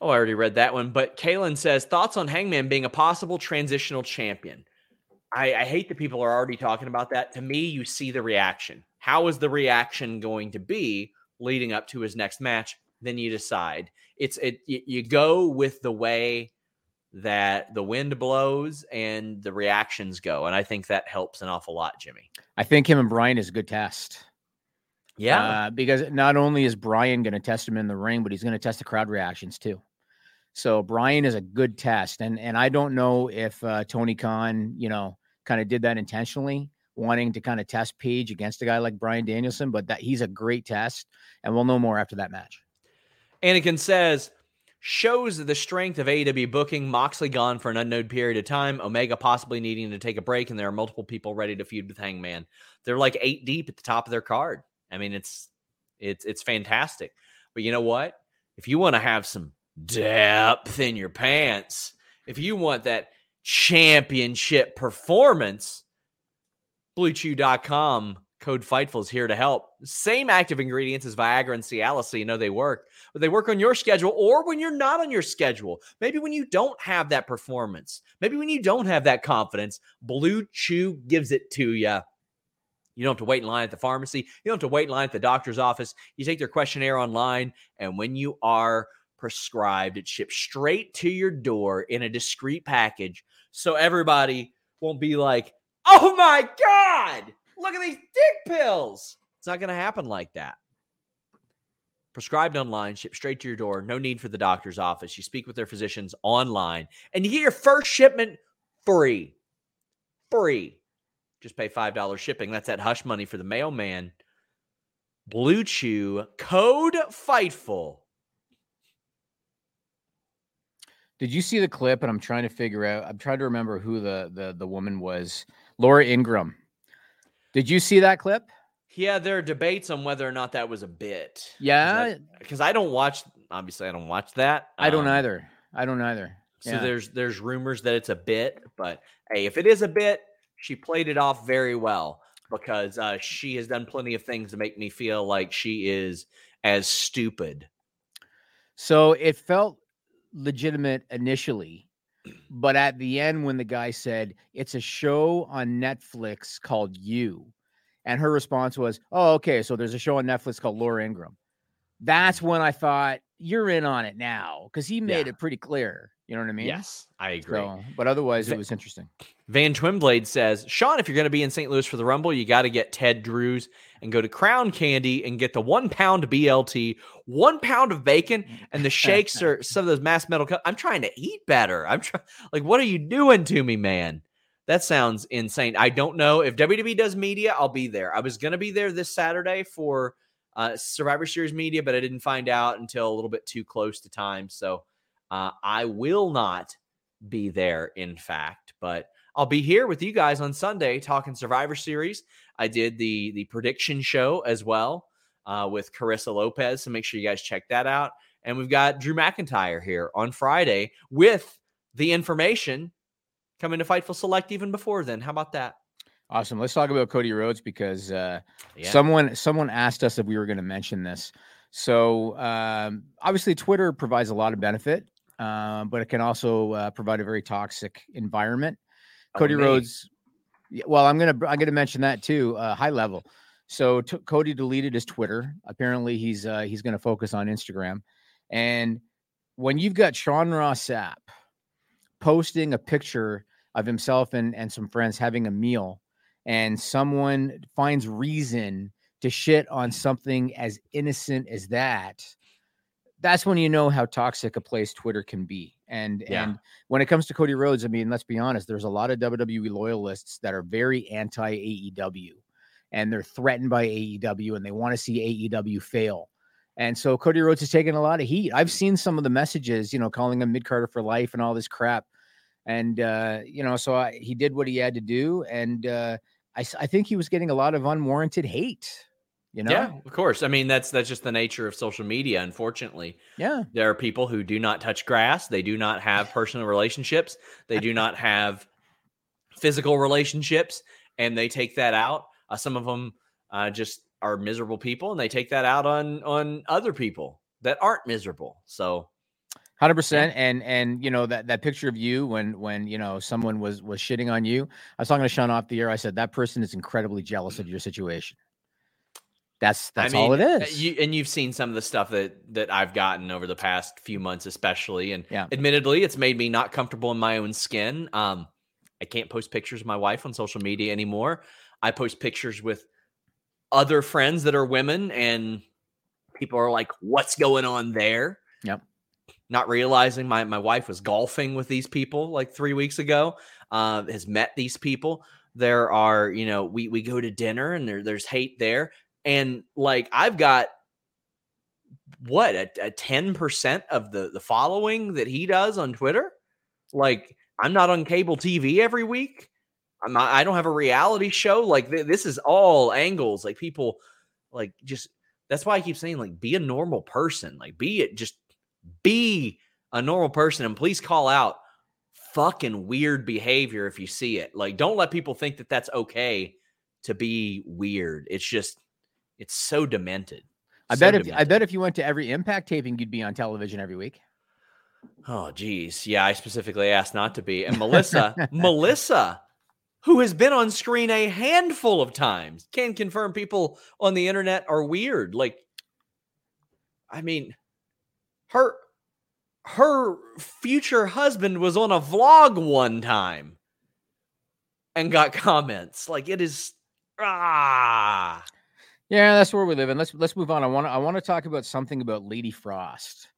Oh, I already read that one. But Kalen says thoughts on Hangman being a possible transitional champion. I, I hate that people are already talking about that. To me, you see the reaction. How is the reaction going to be leading up to his next match? Then you decide. It's it. You go with the way that the wind blows and the reactions go, and I think that helps an awful lot, Jimmy. I think him and Bryan is a good test. Yeah, uh, because not only is Bryan going to test him in the ring, but he's going to test the crowd reactions too. So Bryan is a good test, and and I don't know if uh, Tony Khan, you know, kind of did that intentionally, wanting to kind of test Page against a guy like Bryan Danielson, but that he's a great test, and we'll know more after that match. Anakin says shows the strength of AEW booking. Moxley gone for an unknown period of time. Omega possibly needing to take a break, and there are multiple people ready to feud with Hangman. They're like eight deep at the top of their card. I mean, it's it's it's fantastic. But you know what? If you want to have some depth in your pants. If you want that championship performance, BlueChew.com code Fightful is here to help. Same active ingredients as Viagra and Cialis, so you know they work, but they work on your schedule or when you're not on your schedule. Maybe when you don't have that performance, maybe when you don't have that confidence, Blue Chew gives it to you. You don't have to wait in line at the pharmacy. You don't have to wait in line at the doctor's office. You take their questionnaire online, and when you are prescribed. It ships straight to your door in a discreet package. So everybody won't be like, oh my God, look at these dick pills. It's not going to happen like that. Prescribed online, shipped straight to your door. No need for the doctor's office. You speak with their physicians online and you get your first shipment free. Free. Just pay $5 shipping. That's that hush money for the mailman. Blue Chew, code FIGHTFUL Did you see the clip? And I'm trying to figure out. I'm trying to remember who the the the woman was. Laura Ingraham. Did you see that clip? Yeah, there are debates on whether or not that was a bit. Yeah, because I, I, don't watch. Obviously, I don't watch that. I don't um, either. I don't either. So yeah. there's there's rumors that it's a bit, but hey, if it is a bit, she played it off very well because uh, she has done plenty of things to make me feel like she is as stupid. So it felt legitimate initially, but at the end, when the guy said it's a show on Netflix called You, and her response was, "Oh, okay, so there's a show on Netflix called Laura Ingraham. That's when I thought you're in on it now because he made yeah. it pretty clear. You know what I mean? Yes, I agree. So, but otherwise, it was interesting. Van Twinblade says, Sean, if you're going to be in St. Louis for the Rumble, you got to get Ted Drewes and go to Crown Candy and get the one pound BLT, one pound of bacon, and the shakes or some of those mass metal. I'm trying to eat better. I'm trying. Like, what are you doing to me, man? That sounds insane. I don't know if WWE does media. I'll be there. I was going to be there this Saturday for uh, Survivor Series media, but I didn't find out until a little bit too close to time. So uh, I will not be there, in fact, but I'll be here with you guys on Sunday talking Survivor Series. I did the the prediction show as well uh, with Carissa Lopez, so make sure you guys check that out. And we've got Drew McIntyre here on Friday with the information coming to Fightful Select even before then. How about that? Awesome. Let's talk about Cody Rhodes because uh, yeah. someone someone asked us if we were going to mention this. So um, obviously, Twitter provides a lot of benefit uh, but it can also uh, provide a very toxic environment. Oh, Cody Rhodes. Well, I'm gonna I'm gonna mention that too. Uh, high level. So t- Cody deleted his Twitter. Apparently, he's uh, he's going to focus on Instagram. And when you've got Sean Ross Sapp posting a picture of himself and, and some friends having a meal, and someone finds reason to shit on something as innocent as that, that's when you know how toxic a place Twitter can be. And yeah. and when it comes to Cody Rhodes, I mean, let's be honest, there's a lot of WWE loyalists that are very anti AEW and they're threatened by AEW and they want to see AEW fail. And so Cody Rhodes is taking a lot of heat. I've seen some of the messages, you know, calling him mid carder for life and all this crap. And uh, you know, so I, he did what he had to do, and uh, I, I think he was getting a lot of unwarranted hate you know? Yeah, of course. I mean, that's that's just the nature of social media. Unfortunately, yeah, there are people who do not touch grass. They do not have personal relationships. They do not have physical relationships, and they take that out. Uh, some of them uh, just are miserable people, and they take that out on on other people that aren't miserable. So. Hundred percent, and and you know that that picture of you when when you know someone was was shitting on you. I was talking to Sean off the air. I said that person is incredibly jealous of your situation. That's that's I mean, all it uh. You, and you've seen some of the stuff that that I've gotten over the past few months, especially. And yeah. admittedly, it's made me not comfortable in my own skin. Um, I can't post pictures of my wife on social media anymore. I post pictures with other friends that are women, and people are like, "What's going on there?" Yep. Not realizing my my wife was golfing with these people like three weeks ago. Uh, has met these people. There are, you know, we we go to dinner and there there's hate there and like I've got what a, a 10% of the the following that he does on Twitter. Like I'm not on cable TV every week. I'm not I don't have a reality show. Like th- this is all angles. Like people like just that's why I keep saying like be a normal person. Like be it just be a normal person and please call out fucking weird behavior if you see it. Like don't let people think that that's okay to be weird. It's just it's so demented. I so bet if demented. I bet if you went to every impact taping, you'd be on television every week. Oh, geez. Yeah, I specifically asked not to be. And Melissa, Melissa, who has been on screen a handful of times, can confirm people on the internet are weird. Like, I mean, her her future husband was on a vlog one time and got comments. Like, it is ah. Yeah, that's where we live in. Let's let's move on. I want to I want to talk about something about Lady Frost.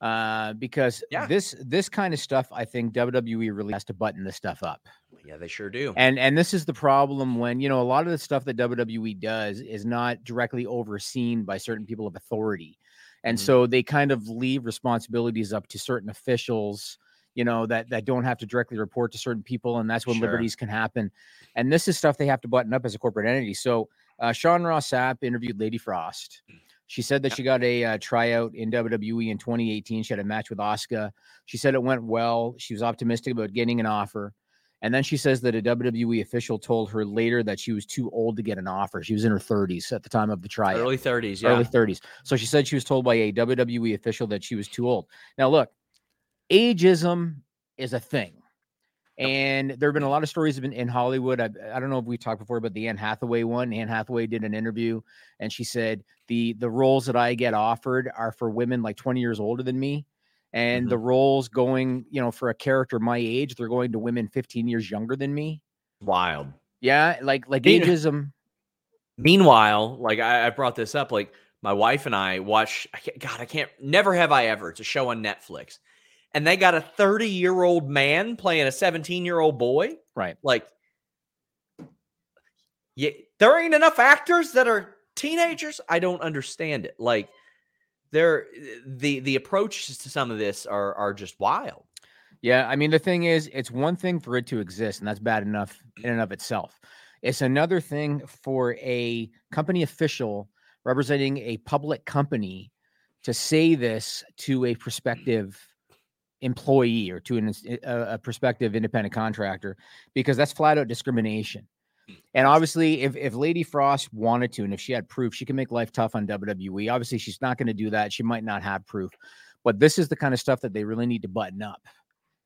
Uh, because yeah. this this kind of stuff, I think WWE really has to button this stuff up. Yeah, they sure do. And and this is the problem when you know a lot of the stuff that WWE does is not directly overseen by certain people of authority, and mm-hmm. so they kind of leave responsibilities up to certain officials you know, that that don't have to directly report to certain people, and that's when Sure. liberties can happen. And this is stuff they have to button up as a corporate entity. So uh, Sean Ross Sapp interviewed Lady Frost. She said that she got a uh, tryout in WWE in 2018. She had a match with Asuka. She said it went well. She was optimistic about getting an offer. And then she says that a WWE official told her later that she was too old to get an offer. She was in her 30s at the time of the tryout Early 30s. Yeah. early 30s. So she said she was told by a WWE official that she was too old. Now, look, ageism is a thing. And there have been a lot of stories in, in Hollywood. I, I don't know if we talked before about the Anne Hathaway one. Anne Hathaway did an interview and she said the the roles that I get offered are for women like 20 years older than me. And the mm-hmm. roles going, you know, for a character my age, they're going to women 15 years younger than me. Wild. Yeah, like like Being- ageism. Meanwhile, like I, I brought this up, like my wife and I watch. I God, I can't. Never have I ever. It's a show on Netflix, and they got a thirty-year-old man playing a seventeen-year-old boy. Right. Like, yeah, there ain't enough actors that are teenagers. I don't understand it. Like, they're the the approaches to some of this are are just wild. Yeah, I mean the thing is, it's one thing for it to exist, and that's bad enough in and of itself. It's another thing for a company official representing a public company to say this to a prospective employee or to an, a, a prospective independent contractor, because that's flat out discrimination. And obviously, if if Lady Frost wanted to, and if she had proof, she can make life tough on WWE. Obviously, she's not going to do that. She might not have proof, but this is the kind of stuff that they really need to button up.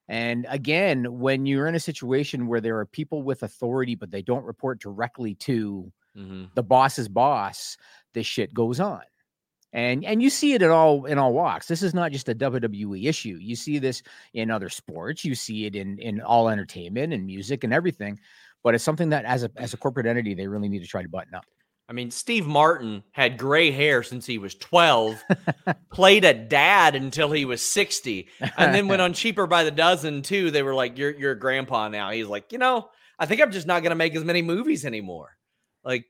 And again, when you're in a situation where there are people with authority, but they don't report directly to Mhm. the boss's boss, this shit goes on. And and you see it in all in all walks. This is not just a WWE issue. You see this in other sports. You see it in in all entertainment and music and everything. But it's something that as a as a corporate entity, they really need to try to button up. I mean, Steve Martin had gray hair since he was 12, played a dad until he was 60, and then went on cheaper by the dozen too. They were like, You're you're a grandpa now. He's like, you know, I think I'm just not gonna make as many movies anymore. Like,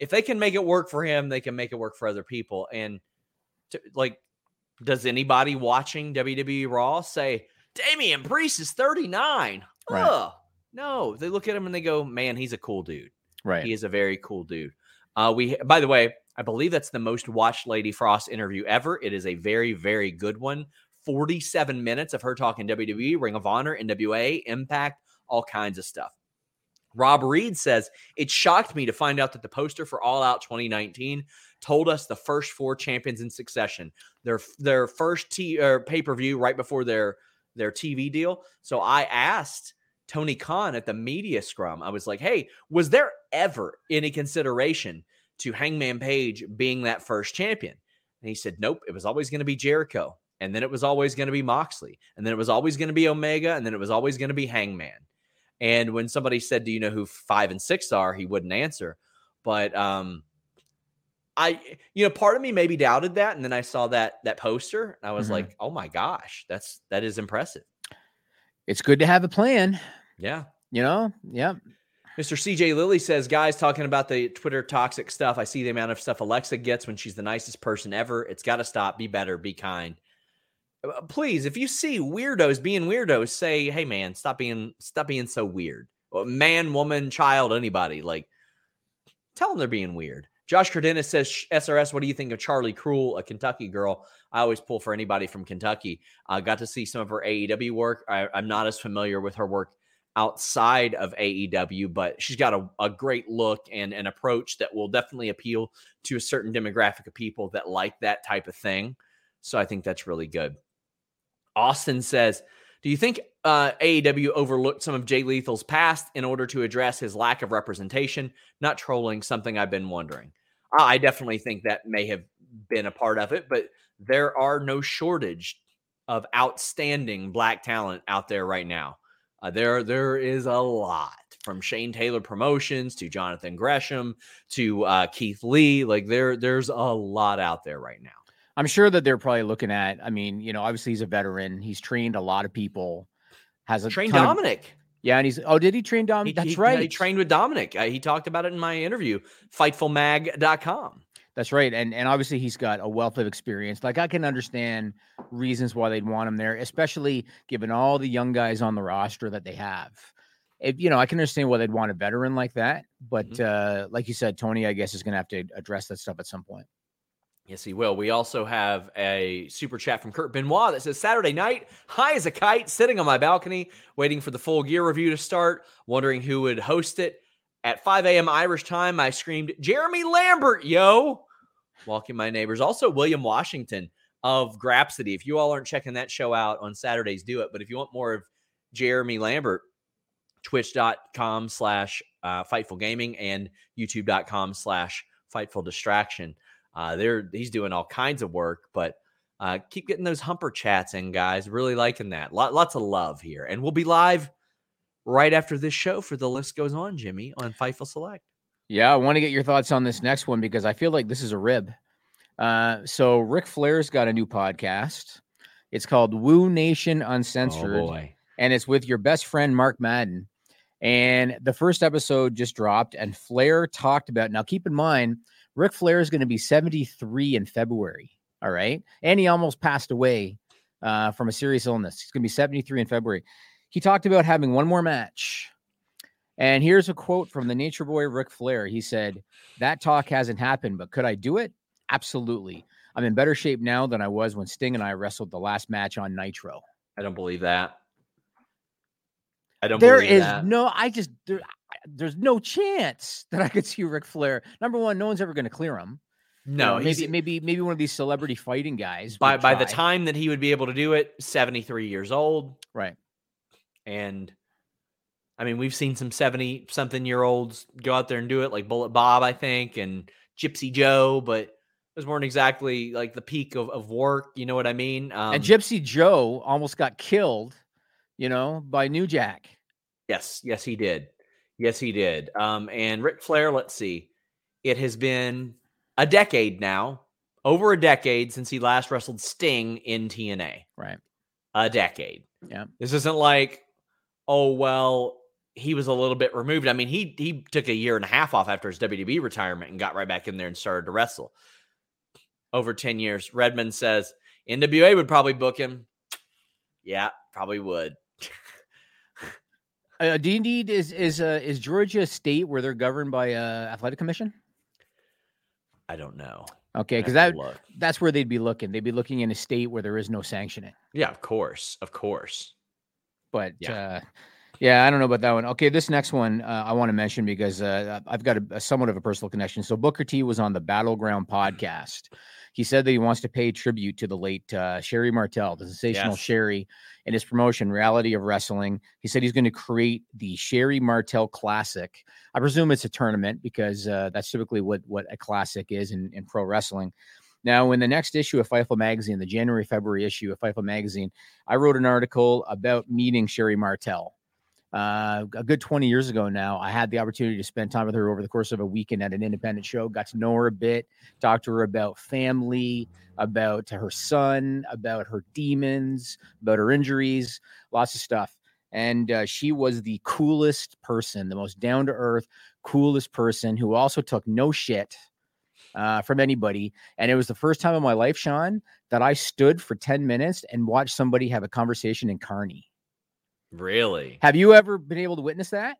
if they can make it work for him, they can make it work for other people. And to, like, does anybody watching WWE Raw say Damian Priest is 39? Right. Ugh. No, they look at him and they go, Man, he's a cool dude. Right. He is a very cool dude. Uh, we, by the way, I believe that's the most watched Lady Frost interview ever. It is a very, very good one. 47 minutes of her talking WWE, Ring of Honor, NWA, Impact, all kinds of stuff. Rob Reed says, It shocked me to find out that the poster for All Out 2019 told us the first four champions in succession. Their their first t- uh, pay per view right before their their TV deal. So I asked Tony Khan at the media scrum, I was like, Hey, was there ever any consideration to Hangman Page being that first champion? And he said, Nope, it was always going to be Jericho. And then it was always going to be Moxley. And then it was always going to be Omega. And then it was always going to be Hangman. And when somebody said, Do you know who five and six are? He wouldn't answer. But um I you know, part of me maybe doubted that. And then I saw that that poster and I was Mhm. like, oh my gosh, that's that is impressive. It's good to have a plan. Yeah. You know. Yeah. Mr. CJ Lilly says, guys, talking about the Twitter toxic stuff. I see the amount of stuff Alexa gets when she's the nicest person ever. It's got to stop. Be better. Be kind. Uh, Please, if you see weirdos being weirdos, say, "Hey, man, stop being stop being so weird." Man, woman, child, anybody, like, tell them they're being weird. Josh Cardenas says, "SRS, what do you think of Charlie Cruel, a Kentucky girl?" I always pull for anybody from Kentucky. I got to see some of her AEW work. I, I'm not as familiar with her work outside of AEW, but she's got a, a great look and an approach that will definitely appeal to a certain demographic of people that like that type of thing. So I think that's really good. Austin says, Do you think uh, AEW overlooked some of Jay Lethal's past in order to address his lack of representation? Not trolling, something I've been wondering. I definitely think that may have been a part of it, but there are no shortage of outstanding black talent out there right now. Uh, there, there is a lot from Shane Taylor Promotions to Jonathan Gresham to uh, Keith Lee. Like there, there's a lot out there right now. I'm sure that they're probably looking at. I mean, you know, obviously he's a veteran. He's trained a lot of people. Has a Train ton of- Dominic. yeah, and he's oh, did he train Dominic? That's he- right. He trained with Dominic. Uh, he talked about it in my interview, fightfulmag.com. That's right. And and obviously he's got a wealth of experience. Like I can understand reasons why they'd want him there, especially given all the young guys on the roster that they have. If you know, I can understand why they'd want a veteran like that. But Mm-hmm. uh, like you said, Tony, I guess is gonna have to address that stuff at some point. Yes, he will. We also have a super chat from Kurt Benoit that says Saturday night, high as a kite, sitting on my balcony, waiting for the full gear review to start, wondering who would host it. At 5 a.m. Irish time, I screamed, Jeremy Lambert, yo! Walking my neighbors. Also, William Washington of Grapsity. If you all aren't checking that show out on Saturdays, do it. But if you want more of Jeremy Lambert, twitch.com slash uh, fightful gaming and youtube.com slash fightful distraction uh, they're he's doing all kinds of work, but uh, keep getting those humper chats in, guys. Really liking that. Lot, lots of love here, and we'll be live right after this show for the list goes on, Jimmy, on Fightful Select. Yeah, I want to get your thoughts on this next one because I feel like this is a rib. Uh, so Ric Flair's got a new podcast. It's called Woo Nation Uncensored. Oh and it's with your best friend Mark Madden. And the first episode just dropped, and Flair talked about. Now, keep in mind, Ric Flair is going to be 73 in February. All right, and he almost passed away uh, from a serious illness. He's going to be 73 in February. He talked about having one more match. And here's a quote from the Nature Boy Ric Flair. He said, That talk hasn't happened, but could I do it? Absolutely. I'm in better shape now than I was when Sting and I wrestled the last match on Nitro. I don't believe that. I don't. There believe is that. no, I just there, there's no chance that I could see Ric Flair. Number one, no one's ever going to clear him. You no. know, he's- maybe maybe maybe one of these celebrity fighting guys. by by the time that he would be able to do it, 73 years old, right? and I mean, we've seen some 70 something year olds go out there and do it, like Bullet Bob, I think, and Gypsy Joe, but those weren't exactly like the peak of, of work. You know what I mean? Um, and Gypsy Joe almost got killed, you know, by New Jack. Yes, yes, he did. Yes, he did. Um, and Ric Flair, let's see, it has been a decade now, over a decade since he last wrestled Sting in TNA. Right. A decade. Yeah. This isn't like, oh well, he was a little bit removed. I mean, he he took a year and a half off after his WWE retirement and got right back in there and started to wrestle. Over 10 years. Redmond says NWA would probably book him. Yeah, probably would. Uh, do you need is is uh, is Georgia a state where they're governed by uh, athletic commission? I don't know. Okay, because that look. that's where they'd be looking. They'd be looking in a state where there is no sanctioning. Yeah, of course, of course. But Yeah. uh, yeah, I don't know about that one. Okay, this next one uh, I want to mention because uh, I've got a, a somewhat of a personal connection. So Booker T was on the Battleground podcast. He said that he wants to pay tribute to the late uh, Sherri Martel, the sensational Yes. Sherri, in his promotion, Reality of Wrestling. He said he's going to create the Sherri Martel Classic. I presume it's a tournament because uh, that's typically what what a classic is in, in pro wrestling. Now, in the next issue of Fightful Magazine, the January February issue of Fightful Magazine, I wrote an article about meeting Sherri Martel. Uh, a good 20 years ago now, I had the opportunity to spend time with her over the course of a weekend at an independent show, got to know her a bit, talked to her about family, about her son, about her demons, about her injuries, lots of stuff. And uh, she was the coolest person, the most down to earth, coolest person who also took no shit uh, from anybody. And it was the first time in my life, Sean, that I stood for 10 minutes and watched somebody have a conversation in carny. Really? Have you ever been able to witness that?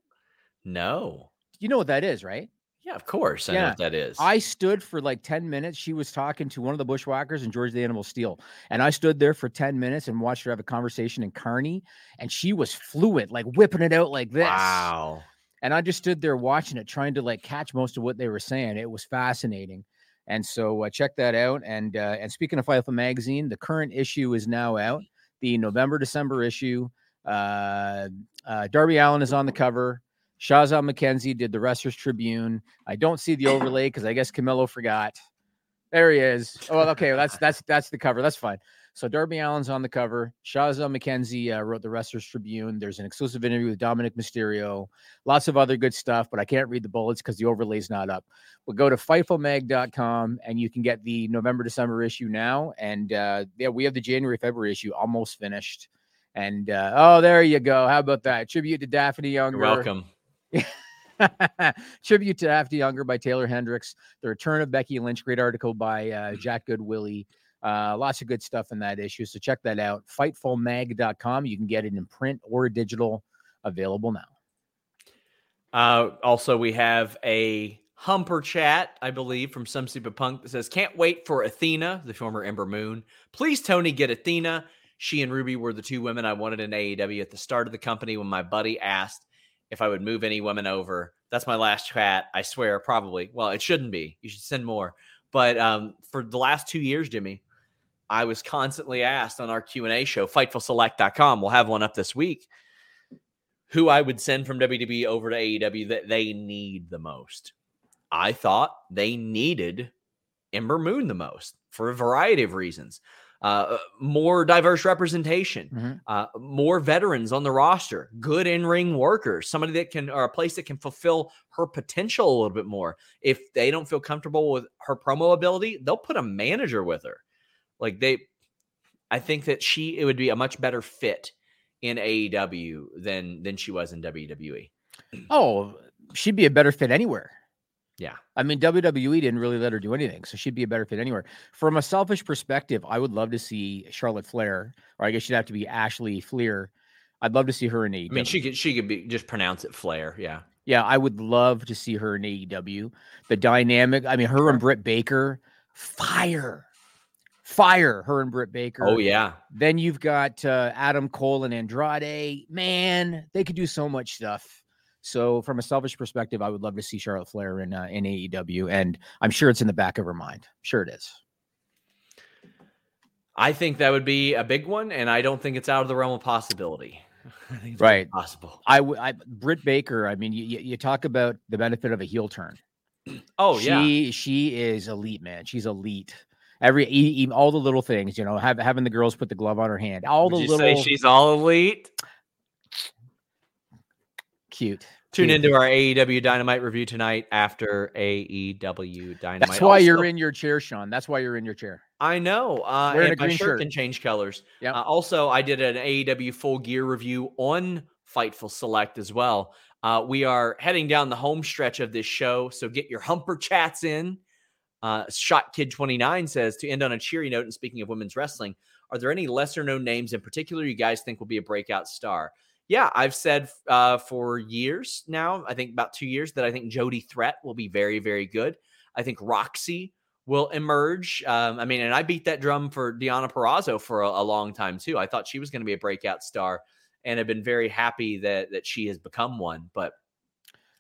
No. You know what that is, right? Yeah, of course. I know what that is. I stood for like 10 minutes. She was talking to one of the bushwhackers and George the Animal Steele. And I stood there for 10 minutes and watched her have a conversation in carny. And she was fluent, like whipping it out like this. Wow. And I just stood there watching it, trying to like catch most of what they were saying. It was fascinating. And so uh, check that out. And uh, and speaking of Fightful magazine, the current issue is now out. The November December issue. Uh, uh, Darby Allin is on the cover. Shazza McKenzie did the Wrestlers Tribune. I don't see the overlay because I guess Camilo forgot. There he is. Oh, okay. That's that's that's the cover. That's fine. So Darby Allin's on the cover. Shazza McKenzie uh, wrote the Wrestlers Tribune. There's an exclusive interview with Dominik Mysterio. Lots of other good stuff, but I can't read the bullets because the overlay's not up. But go to FightfulMag.com and you can get the November December issue now. And uh, yeah, we have the January February issue almost finished. And uh, oh, there you go. How about that? Tribute to Daffney Unger. You're welcome. Tribute to Daffney Unger by Taylor Hendricks. The Return of Becky Lynch. Great article by uh, Jack Goodwillie. Uh, lots of good stuff in that issue. So check that out. Fightfulmag.com. You can get it in print or digital. Available now. Uh, also, we have a Humper chat, I believe, from some super punk that says, Can't wait for Athena, the former Ember Moon. Please, Tony, get Athena. She and Ruby were the two women I wanted in AEW at the start of the company when my buddy asked if I would move any women over. That's my last chat. I swear, probably. Well, it shouldn't be. You should send more. But um, for the last two years, Jimmy, I was constantly asked on our Q&A show, FightfulSelect.com. We'll have one up this week. Who I would send from WWE over to AEW that they need the most. I thought they needed Ember Moon the most for a variety of reasons. Uh, more diverse representation, Mm-hmm. uh, more veterans on the roster, good in ring workers, somebody that can, or a place that can fulfill her potential a little bit more. If they don't feel comfortable with her promo ability, they'll put a manager with her. Like they, I think that she, it would be a much better fit in AEW than than she was in. WWE. Oh, she'd be a better fit anywhere. Yeah. I mean, WWE didn't really let her do anything, so she'd be a better fit anywhere. From a selfish perspective, I would love to see Charlotte Flair, or I guess she'd have to be Ashley Fliehr. I'd love to see her in AEW. I mean, she could she could be just pronounce it Flair. Yeah. yeah, I would love to see her in AEW. The dynamic, I mean, her and Britt Baker, fire, fire. Her and Britt Baker. Oh yeah. Then you've got uh, Adam Cole and Andrade. Man, they could do so much stuff. So, from a selfish perspective, I would love to see Charlotte Flair in uh, in AEW, and I'm sure it's in the back of her mind. Sure, it is. I think that would be a big one, and I don't think it's out of the realm of possibility. I think it's Right. possible. I, w- I Britt Baker. I mean, you, you talk about the benefit of a heel turn. Oh yeah. she she is elite, man. She's elite. Every e- e- all the little things, you know, have, having the girls put the glove on her hand, all Would the you little say she's all elite? Cute. Tune cute. into our AEW Dynamite review tonight after AEW Dynamite. That's why you're in your chair, Sean. That's why you're in your chair. I know. Uh, Wearing and a my green shirt, shirt. can change colors. Yeah. Uh, also, I did an AEW full gear review on Fightful Select as well. Uh, we are heading down the home stretch of this show, so get your humper chats in. Uh, Shot Kid 29 says to end on a cheery note. And speaking of women's wrestling, are there any lesser known names in particular you guys think will be a breakout star? Yeah, I've said uh, for years now, I think about two years, that I think Jody Threat will be very, very good. I think Roxy will emerge. Um, I mean, and I beat that drum for Deonna Purrazzo for a, a long time too. I thought she was going to be a breakout star, and have been very happy that that she has become one. But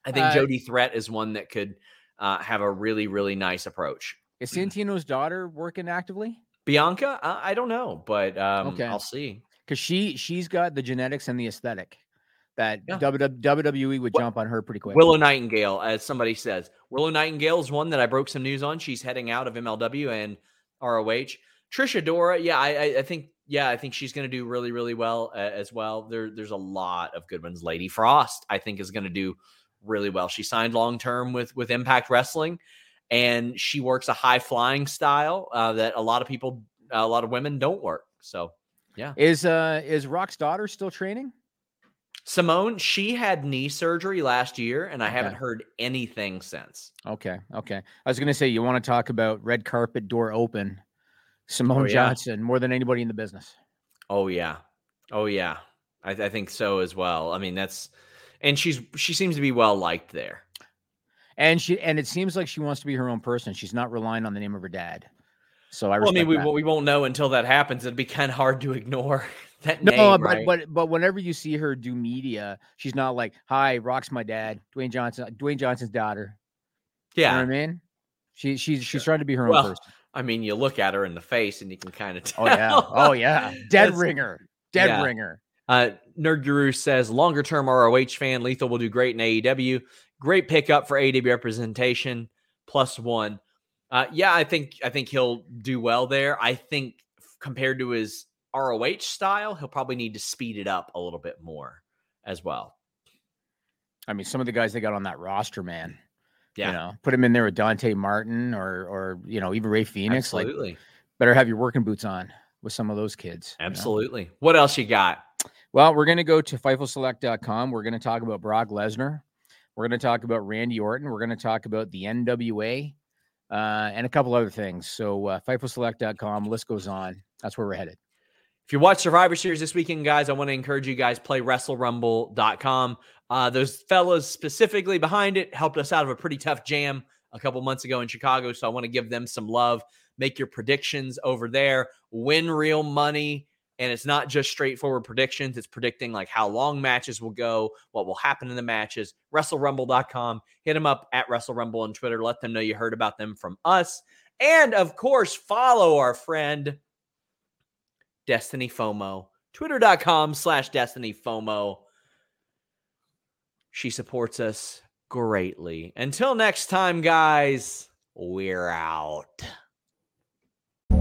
I think Uh, Jody Threat is one that could uh, have a really, really nice approach. Is Santino's daughter working actively? Bianca, uh, I don't know, but um, Okay. I'll see. Because she she's got the genetics and the aesthetic that Yeah. WWE would jump on her pretty quick. Willow Nightingale, as somebody says, Willow Nightingale is one that I broke some news on. She's heading out of MLW and ROH. Trish Adora, yeah, I, I, I think, yeah, I think she's going to do really, really well uh, as well. There, there's a lot of good ones. Lady Frost, I think, is going to do really well. She signed long term with with Impact Wrestling, and she works a high flying style uh, that a lot of people, a lot of women don't work. So is uh is Rock's daughter still training? Simone, she had knee surgery last year, and I haven't heard anything since. Okay, okay. I was gonna say you want to talk about red carpet door open, Simone Oh, yeah. Johnson more than anybody in the business. Oh yeah, oh yeah. I, I think so as well. I mean, that's and she's she seems to be well liked there. And she and it seems like she wants to be her own person. She's not relying on the name of her dad. So I Well, I mean, we that. we won't know until that happens. It'd be kind of hard to ignore that No, name, but right? but but whenever you see her do media, she's not like, "Hi, Rock's my dad, Dwayne Johnson, Dwayne Johnson's daughter." You know yeah. what I mean? She she's she's trying to be her own Well, person. I mean, you look at her in the face and you can kind of tell. Oh yeah, oh yeah, dead ringer, dead yeah. ringer. Uh, Nerd Guru says longer term ROH fan Lethal will do great in AEW. Great pickup for AEW representation plus one. Uh, yeah, I think I think he'll do well there. I think compared to his ROH style, he'll probably need to speed it up a little bit more as well. I mean, some of the guys they got on that roster, man. Yeah, You know, put him in there with Dante Martin or or you know even Rey Fenix. Like, better have your working boots on with some of those kids. you know? absolutely. What else you got? Well, we're going to go to FightfulSelect.com. We're going to talk about Brock Lesnar. We're We're going to talk about Randy Orton. We're going to talk about the NWA uh, and a couple other things. So, uh, FightfulSelect.com, list goes on. That's where we're headed. If you watch Survivor Series this weekend, guys, I want to encourage you guys play WrestleRumble.com. Uh, those fellas specifically behind it helped us out of a pretty tough jam a couple months ago in Chicago. So I want to give them some love. Make your predictions over there. Win real money. And it's not just straightforward predictions. It's predicting like how long matches will go, what will happen in the matches. WrestleRumble.com. Hit them up at WrestleRumble on Twitter. Let them know you heard about them from us. And of course, follow our friend Destiny FOMO. Twitter.com slash Destiny FOMO. She supports us greatly. Until next time, guys, we're out.